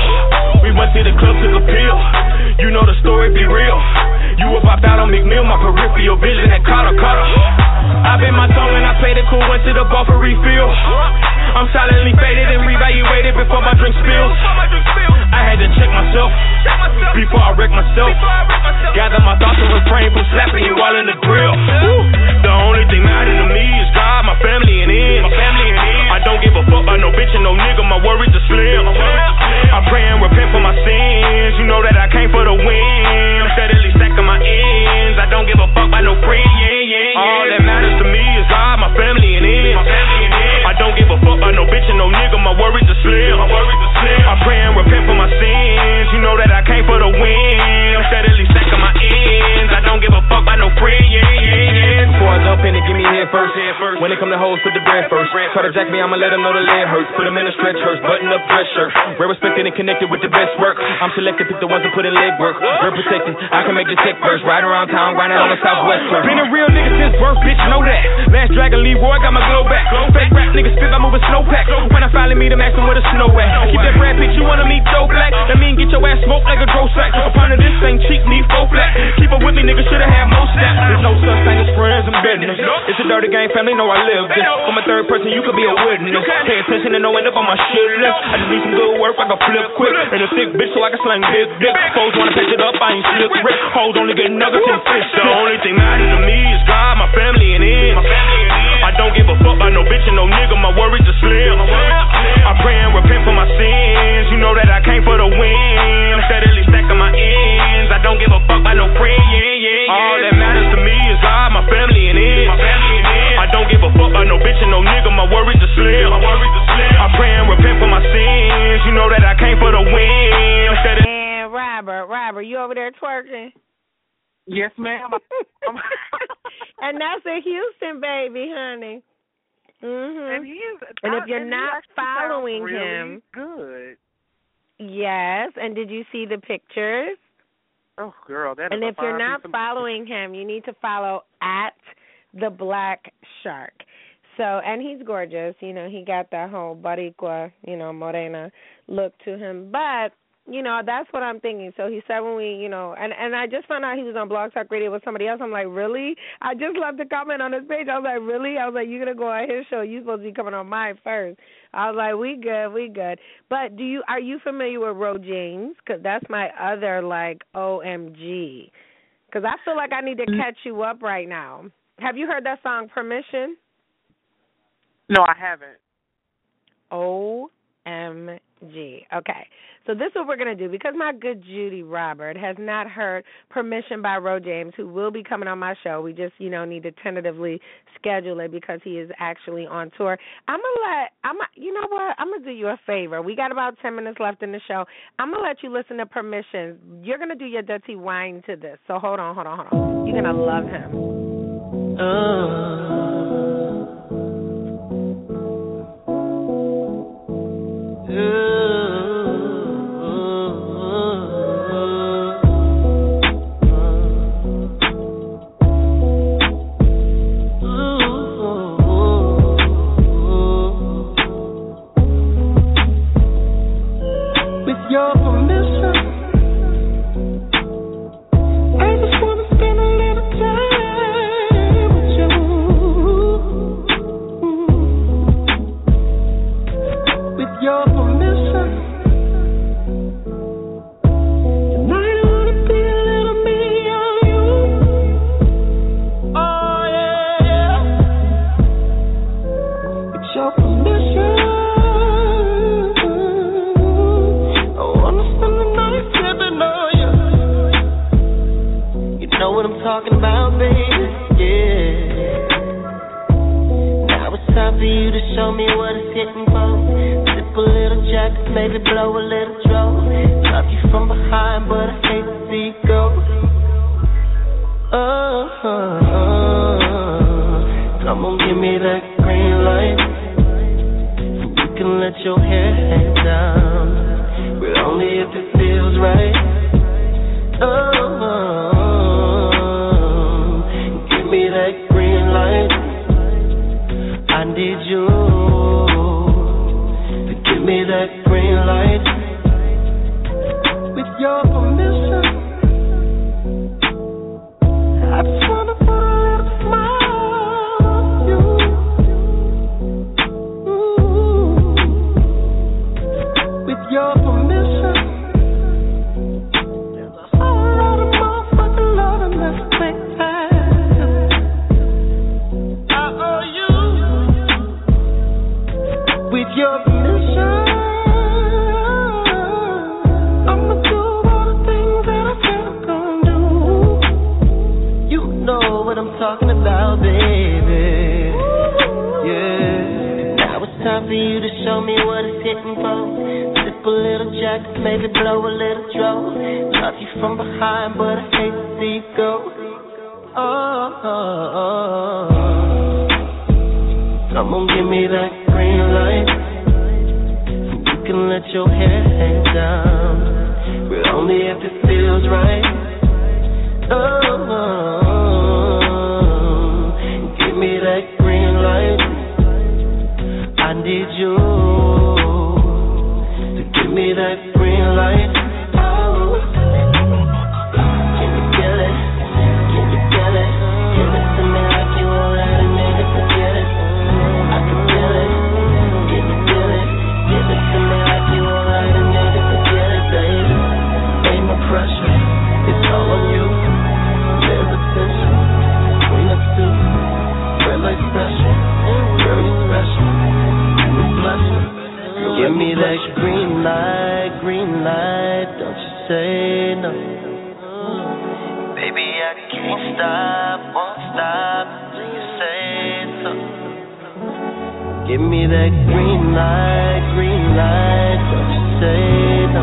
Speaker 12: We went to the club, took a pill. You know the story, be real. You about out on McMill, my peripheral vision that caught her, caught. I bit my tongue and I played it cool, went to the bar for refill. I'm silently faded and reevaluated before my drink spills. I had to check myself before I wreck myself. Gather my thoughts and refrain from slapping you while in the grill. The only thing matters to me is God, my family, and it. My family and in. I don't give a fuck about no bitch and no nigga, my worries are slim. I pray and repent for my sins. You know that I came for the win. Don't give a fuck about no friend. Yeah, yeah, yeah. All that matters to me is God, my family, and in. I don't give a fuck about no bitch and no nigga, my worries are slim. I pray and repent for my sins. You know that I came for the win. I'm steadily stacking my ends. I don't give a fuck about no. Yeah, yeah, yeah. Before I jump in and give me head first. When it come to hoes, put the bread first. Try to jack me, I'ma let them know the leg hurts. Put them in a stretch hurts, button up dress shirt. Well respected and connected with the best work. I'm selected, pick the ones that put in leg work. Real protected, I can make the tech first. Ride around town, grinding on the southwest curve. Been a real nigga since birth, bitch, know that. Last dragon Leroy got my glow back. Fake rap niggas spit, I move a snowpack. When I finally meet him, ask him where the snow at. Keep that Dirty game, family, know I live this. From a third person, you could be a witness. Pay attention and know end up on my shit list. I just need some good work, I can flip quick. And a thick bitch so I can slang big dick. Foes wanna patch it up, I ain't slick rip. Hoes only get nuggets and fish. The only thing matters to me is God, my family, and in. I don't give a fuck about no bitch and no nigga, my worries are slim. I pray and repent for my sins. You know that I came for the win. About no bitch and no nigga, my worries are slim. I pray and repent for my sins. You know that I came for the win. I'm steadily.
Speaker 3: And Robert, Robert, you over there twerking?
Speaker 10: Yes, ma'am.
Speaker 3: and that's a Houston baby, honey. Mhm.
Speaker 10: And he is.
Speaker 3: And if you're
Speaker 10: and
Speaker 3: not
Speaker 10: actually
Speaker 3: following
Speaker 10: really
Speaker 3: him,
Speaker 10: good.
Speaker 3: yes. And did you see the pictures?
Speaker 10: Oh, girl, that.
Speaker 3: And
Speaker 10: is a
Speaker 3: if you're not following him, you need to follow at the Black Shark. So, and he's gorgeous. You know, he got that whole Boricua, you know, Morena look to him. But you know, that's what I'm thinking. So he said when we, you know, and and I just found out he was on Blog Talk Radio with somebody else. I'm like, really? I just left a comment on his page. I was like, really? I was like, you're gonna go on his show? You supposed to be coming on mine first. I was like, we good, we good. But do you are you familiar with Ro James? Because that's my other like OMG. Because I feel like I need to mm. catch you up right now. Have you heard that song Permission?
Speaker 10: No, I haven't.
Speaker 3: OMG. Okay. So this is what we're gonna do because my good Judy Robert has not heard permission by Ro James, who will be coming on my show. We just, you know, need to tentatively schedule it because he is actually on tour. I'm gonna let I'm you know what? I'm gonna do you a favor. We got about ten minutes left in the show. I'm gonna let you listen to permission. You're gonna do your dirty wine to this. So hold on, hold on, hold on. You're gonna love him.
Speaker 5: Uh. With that green light, green light. Don't you say no. Baby, I can't stop, won't stop till you say so. Give me that green light, green light. Don't you say no.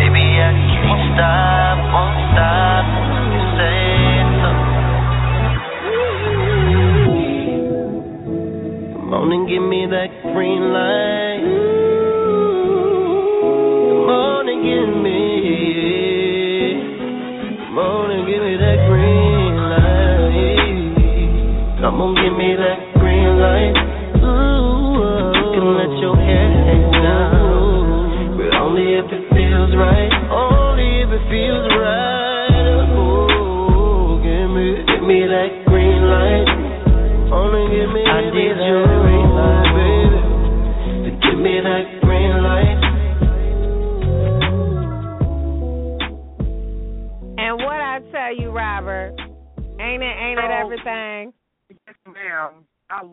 Speaker 5: Baby, I can't stop, won't stop you say so. Come on and give me that green light.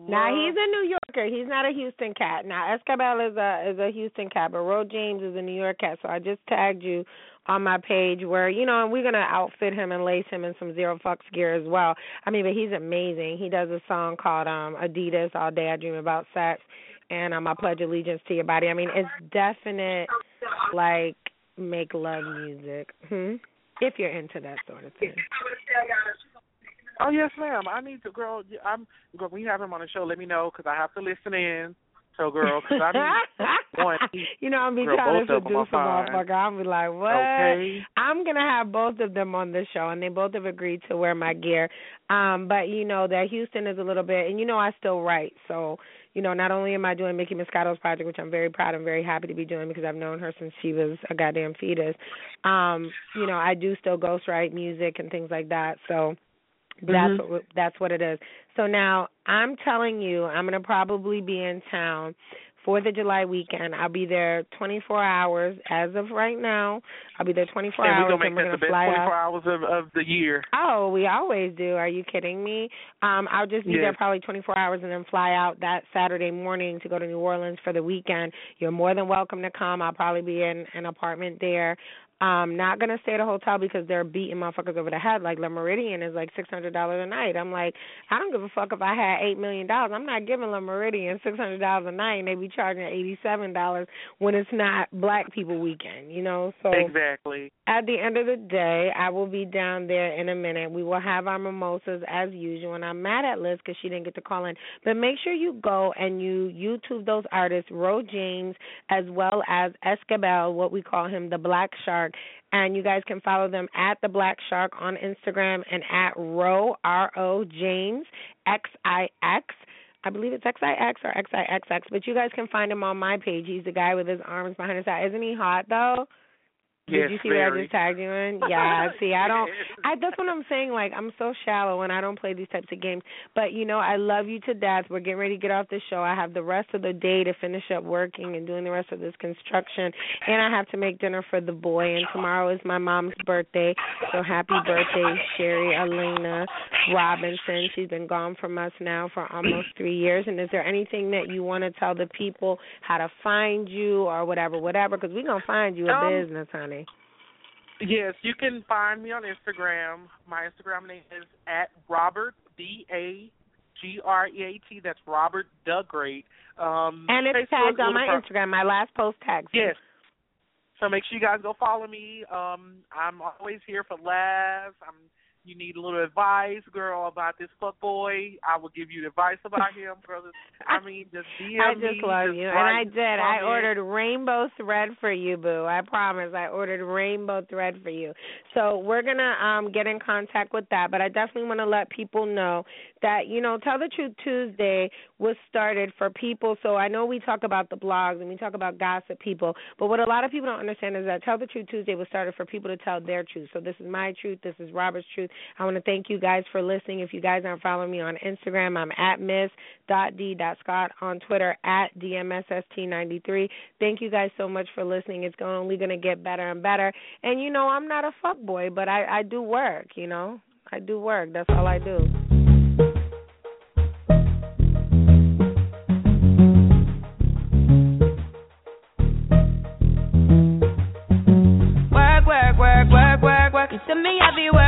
Speaker 3: Now he's a New Yorker. He's not a Houston cat. Now Escabel is a is a Houston cat, but Ro James is a New York cat. So I just tagged you on my page where you know, and we're gonna outfit him and lace him in some zero fucks gear as well. I mean, but he's amazing. He does a song called um Adidas All Day I Dream About Sex, and um I pledge allegiance to your body. I mean, it's definite like make love music. Hmm? If you're into that sort of thing.
Speaker 10: Oh yes, ma'am. I need to, girl. I'm. When you have him on the show, let me know because I have to listen in. So, girl, because I need one.
Speaker 3: you know, I'm be
Speaker 10: Girl,
Speaker 3: trying to
Speaker 10: both of 'em are
Speaker 3: introduce a motherfucker. I'll be like, what?
Speaker 10: Okay.
Speaker 3: I'm gonna have both of them on the show, and they both have agreed to wear my gear. Um, but you know that Houston is a little bit, and you know I still write, so you know not only am I doing Mickey Moscato's project, which I'm very proud and very happy to be doing because I've known her since she was a goddamn fetus. Um, you know I do still ghostwrite music and things like that, so that's
Speaker 10: Mhm.
Speaker 3: what that's what it is. So now I'm telling you, I'm gonna probably be in town Fourth of July weekend. I'll be there 24 hours as of right now. I'll be there 24
Speaker 10: and
Speaker 3: hours,
Speaker 10: we're gonna
Speaker 3: and
Speaker 10: make
Speaker 3: we're gonna
Speaker 10: best
Speaker 3: fly
Speaker 10: 24 hours of of the year.
Speaker 3: Oh, we always do. Are you kidding me? Um, I'll just be there probably 24 hours and then fly out that Saturday morning to go to New Orleans for the weekend. You're more than welcome to come. I'll probably be in an apartment there. I'm not gonna stay at a hotel because they're beating motherfuckers over the head. Like Le Méridien is like six hundred dollars a night. I'm like, I don't give a fuck if I had eight million dollars. I'm not giving Le Méridien six hundred dollars a night and they be charging eighty seven dollars when it's not Black People Weekend. You know, so
Speaker 10: exactly.
Speaker 3: At the end of the day, I will be down there in a minute. We will have our mimosas as usual, and I'm mad at Liz because she didn't get to call in. But make sure you go and you YouTube those artists, Ro James, as well as Escabel, what we call him, the Black Shark. And you guys can follow them at the Black Shark on Instagram and at Ro R O James X I X. I believe it's XIX or XIXX, but you guys can find him on my page. He's the guy with his arms behind his side. Isn't he hot though? Did you see what I just tagged you in? Yeah. See, I don't. I that's what I'm saying. Like I'm so shallow and I don't play these types of games. But you know, I love you to death. We're getting ready to get off the show. I have the rest of the day to finish up working and doing the rest of this construction, and I have to make dinner for the boy. And tomorrow is my mom's birthday. So happy birthday, Sherry Elena Robinson. She's been gone from us now for almost three years. And is there anything that you want to tell the people how to find you or whatever, whatever? Because we're gonna find you a
Speaker 10: Um,
Speaker 3: business, honey.
Speaker 10: Yes, you can find me on Instagram. My Instagram name is at Robert D A G R E A T. That's Robert the Great. Um,
Speaker 3: And it's tagged on my Instagram. My last post tags.
Speaker 10: Yes. So make sure you guys go follow me. Um, I'm always here for laughs. I'm. You need a little advice, girl, about this fuck boy. I will give you advice about him, brothers. I mean, just DM
Speaker 3: I
Speaker 10: me,
Speaker 3: just love you, and I did. I ordered rainbow thread for you, boo. I promise. I ordered rainbow thread for you. So we're gonna um get in contact with that. But I definitely want to let people know that you know, Tell the Truth Tuesday was started for people. So I know we talk about the blogs and we talk about gossip people, but what a lot of people don't understand is that Tell the Truth Tuesday was started for people to tell their truth. So this is my truth. This is Robert's truth. I want to thank you guys for listening. If you guys aren't following me on Instagram, I'm at miss dot d dot scott on Twitter at dmsst93. Thank you guys so much for listening. It's only going to get better and better. And you know, I'm not a fuck boy, but I I do work. You know, I do work. That's all I do.
Speaker 13: See me, work.